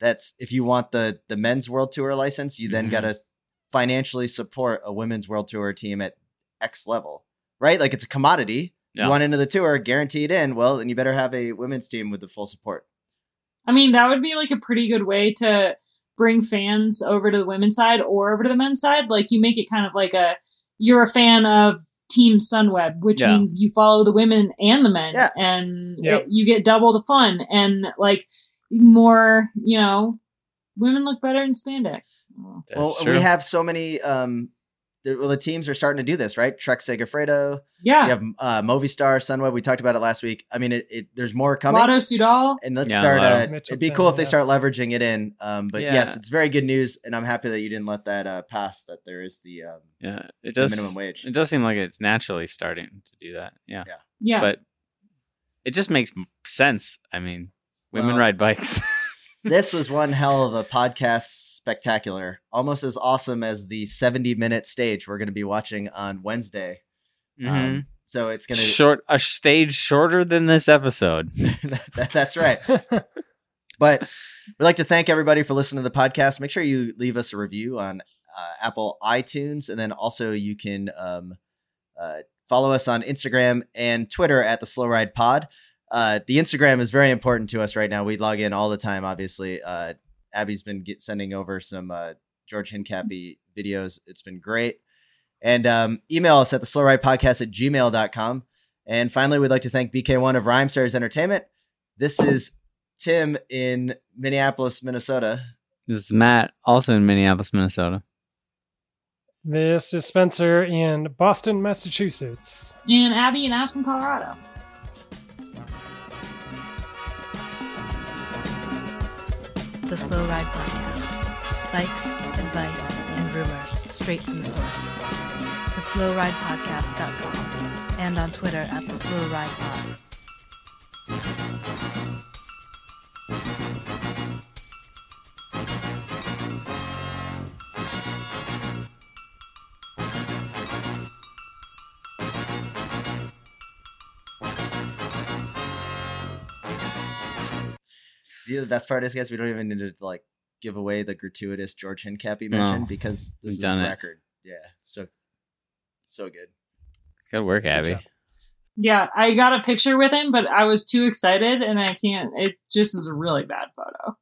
that's if you want the the men's world tour license, you then Mhm. got to financially support a women's world tour team at X level. Right? Like it's a commodity. Yeah. You want into the tour, guaranteed in. Well, then you better have a women's team with the full support. I mean, that would be like a pretty good way to bring fans over to the women's side or over to the men's side. Like you make it kind of like a you're a fan of Team Sunweb, which Yeah. means you follow the women and the men, Yeah. and Yep. it- you get double the fun and like more. You know, women look better in spandex. That's well, true. we have so many um the, well the teams are starting to do this, right? Trek Segafredo, Yeah, You have uh, Movistar, Sunweb. We talked about it last week. I mean, it, it there's more coming. Lotto Soudal. and let's Yeah, start. Uh, it'd be cool if they start leveraging it in. Um, but Yeah. yes, it's very good news, and I'm happy that you didn't let that uh, pass. That there is the, um, yeah. It the does. minimum wage. It does seem like it's naturally starting to do that. Yeah. Yeah, But it just makes sense. I mean, women Well- ride bikes. this was one hell of a podcast spectacular, almost as awesome as the 70 minute stage we're going to be watching on Wednesday. Mhm. Um, so it's going to Short, a stage shorter than this episode. that, that's right. But we'd like to thank everybody for listening to the podcast. Make sure you leave us a review on uh, Apple iTunes, and then also you can um, uh, follow us on Instagram and Twitter at the Slow Ride Pod. Uh, the Instagram is very important to us right now. We log in all the time. Obviously, uh, Abby's been get, sending over some uh, George Hincapie videos. It's been great. And um, email us at the slow ride podcast at gmail.com. And finally, we'd like to thank BK1 of Rhymesters Entertainment. This is Tim in Minneapolis, Minnesota. This is Matt, also in Minneapolis, Minnesota. This is Spencer in Boston, Massachusetts. And Abby in Aspen, Colorado. The Slow Ride Podcast. Bikes, advice, and rumors straight from the source. TheSlowRidePodcast.com and on Twitter at The Slow Ride. You know, the best part is, guys, we don't even need to like give away the gratuitous George Hincapie No, mention because we've this is done it. record. Yeah, so so good. Good work, Abby. job. Yeah, I got a picture with him, but I was too excited and I can't. It just is a really bad photo.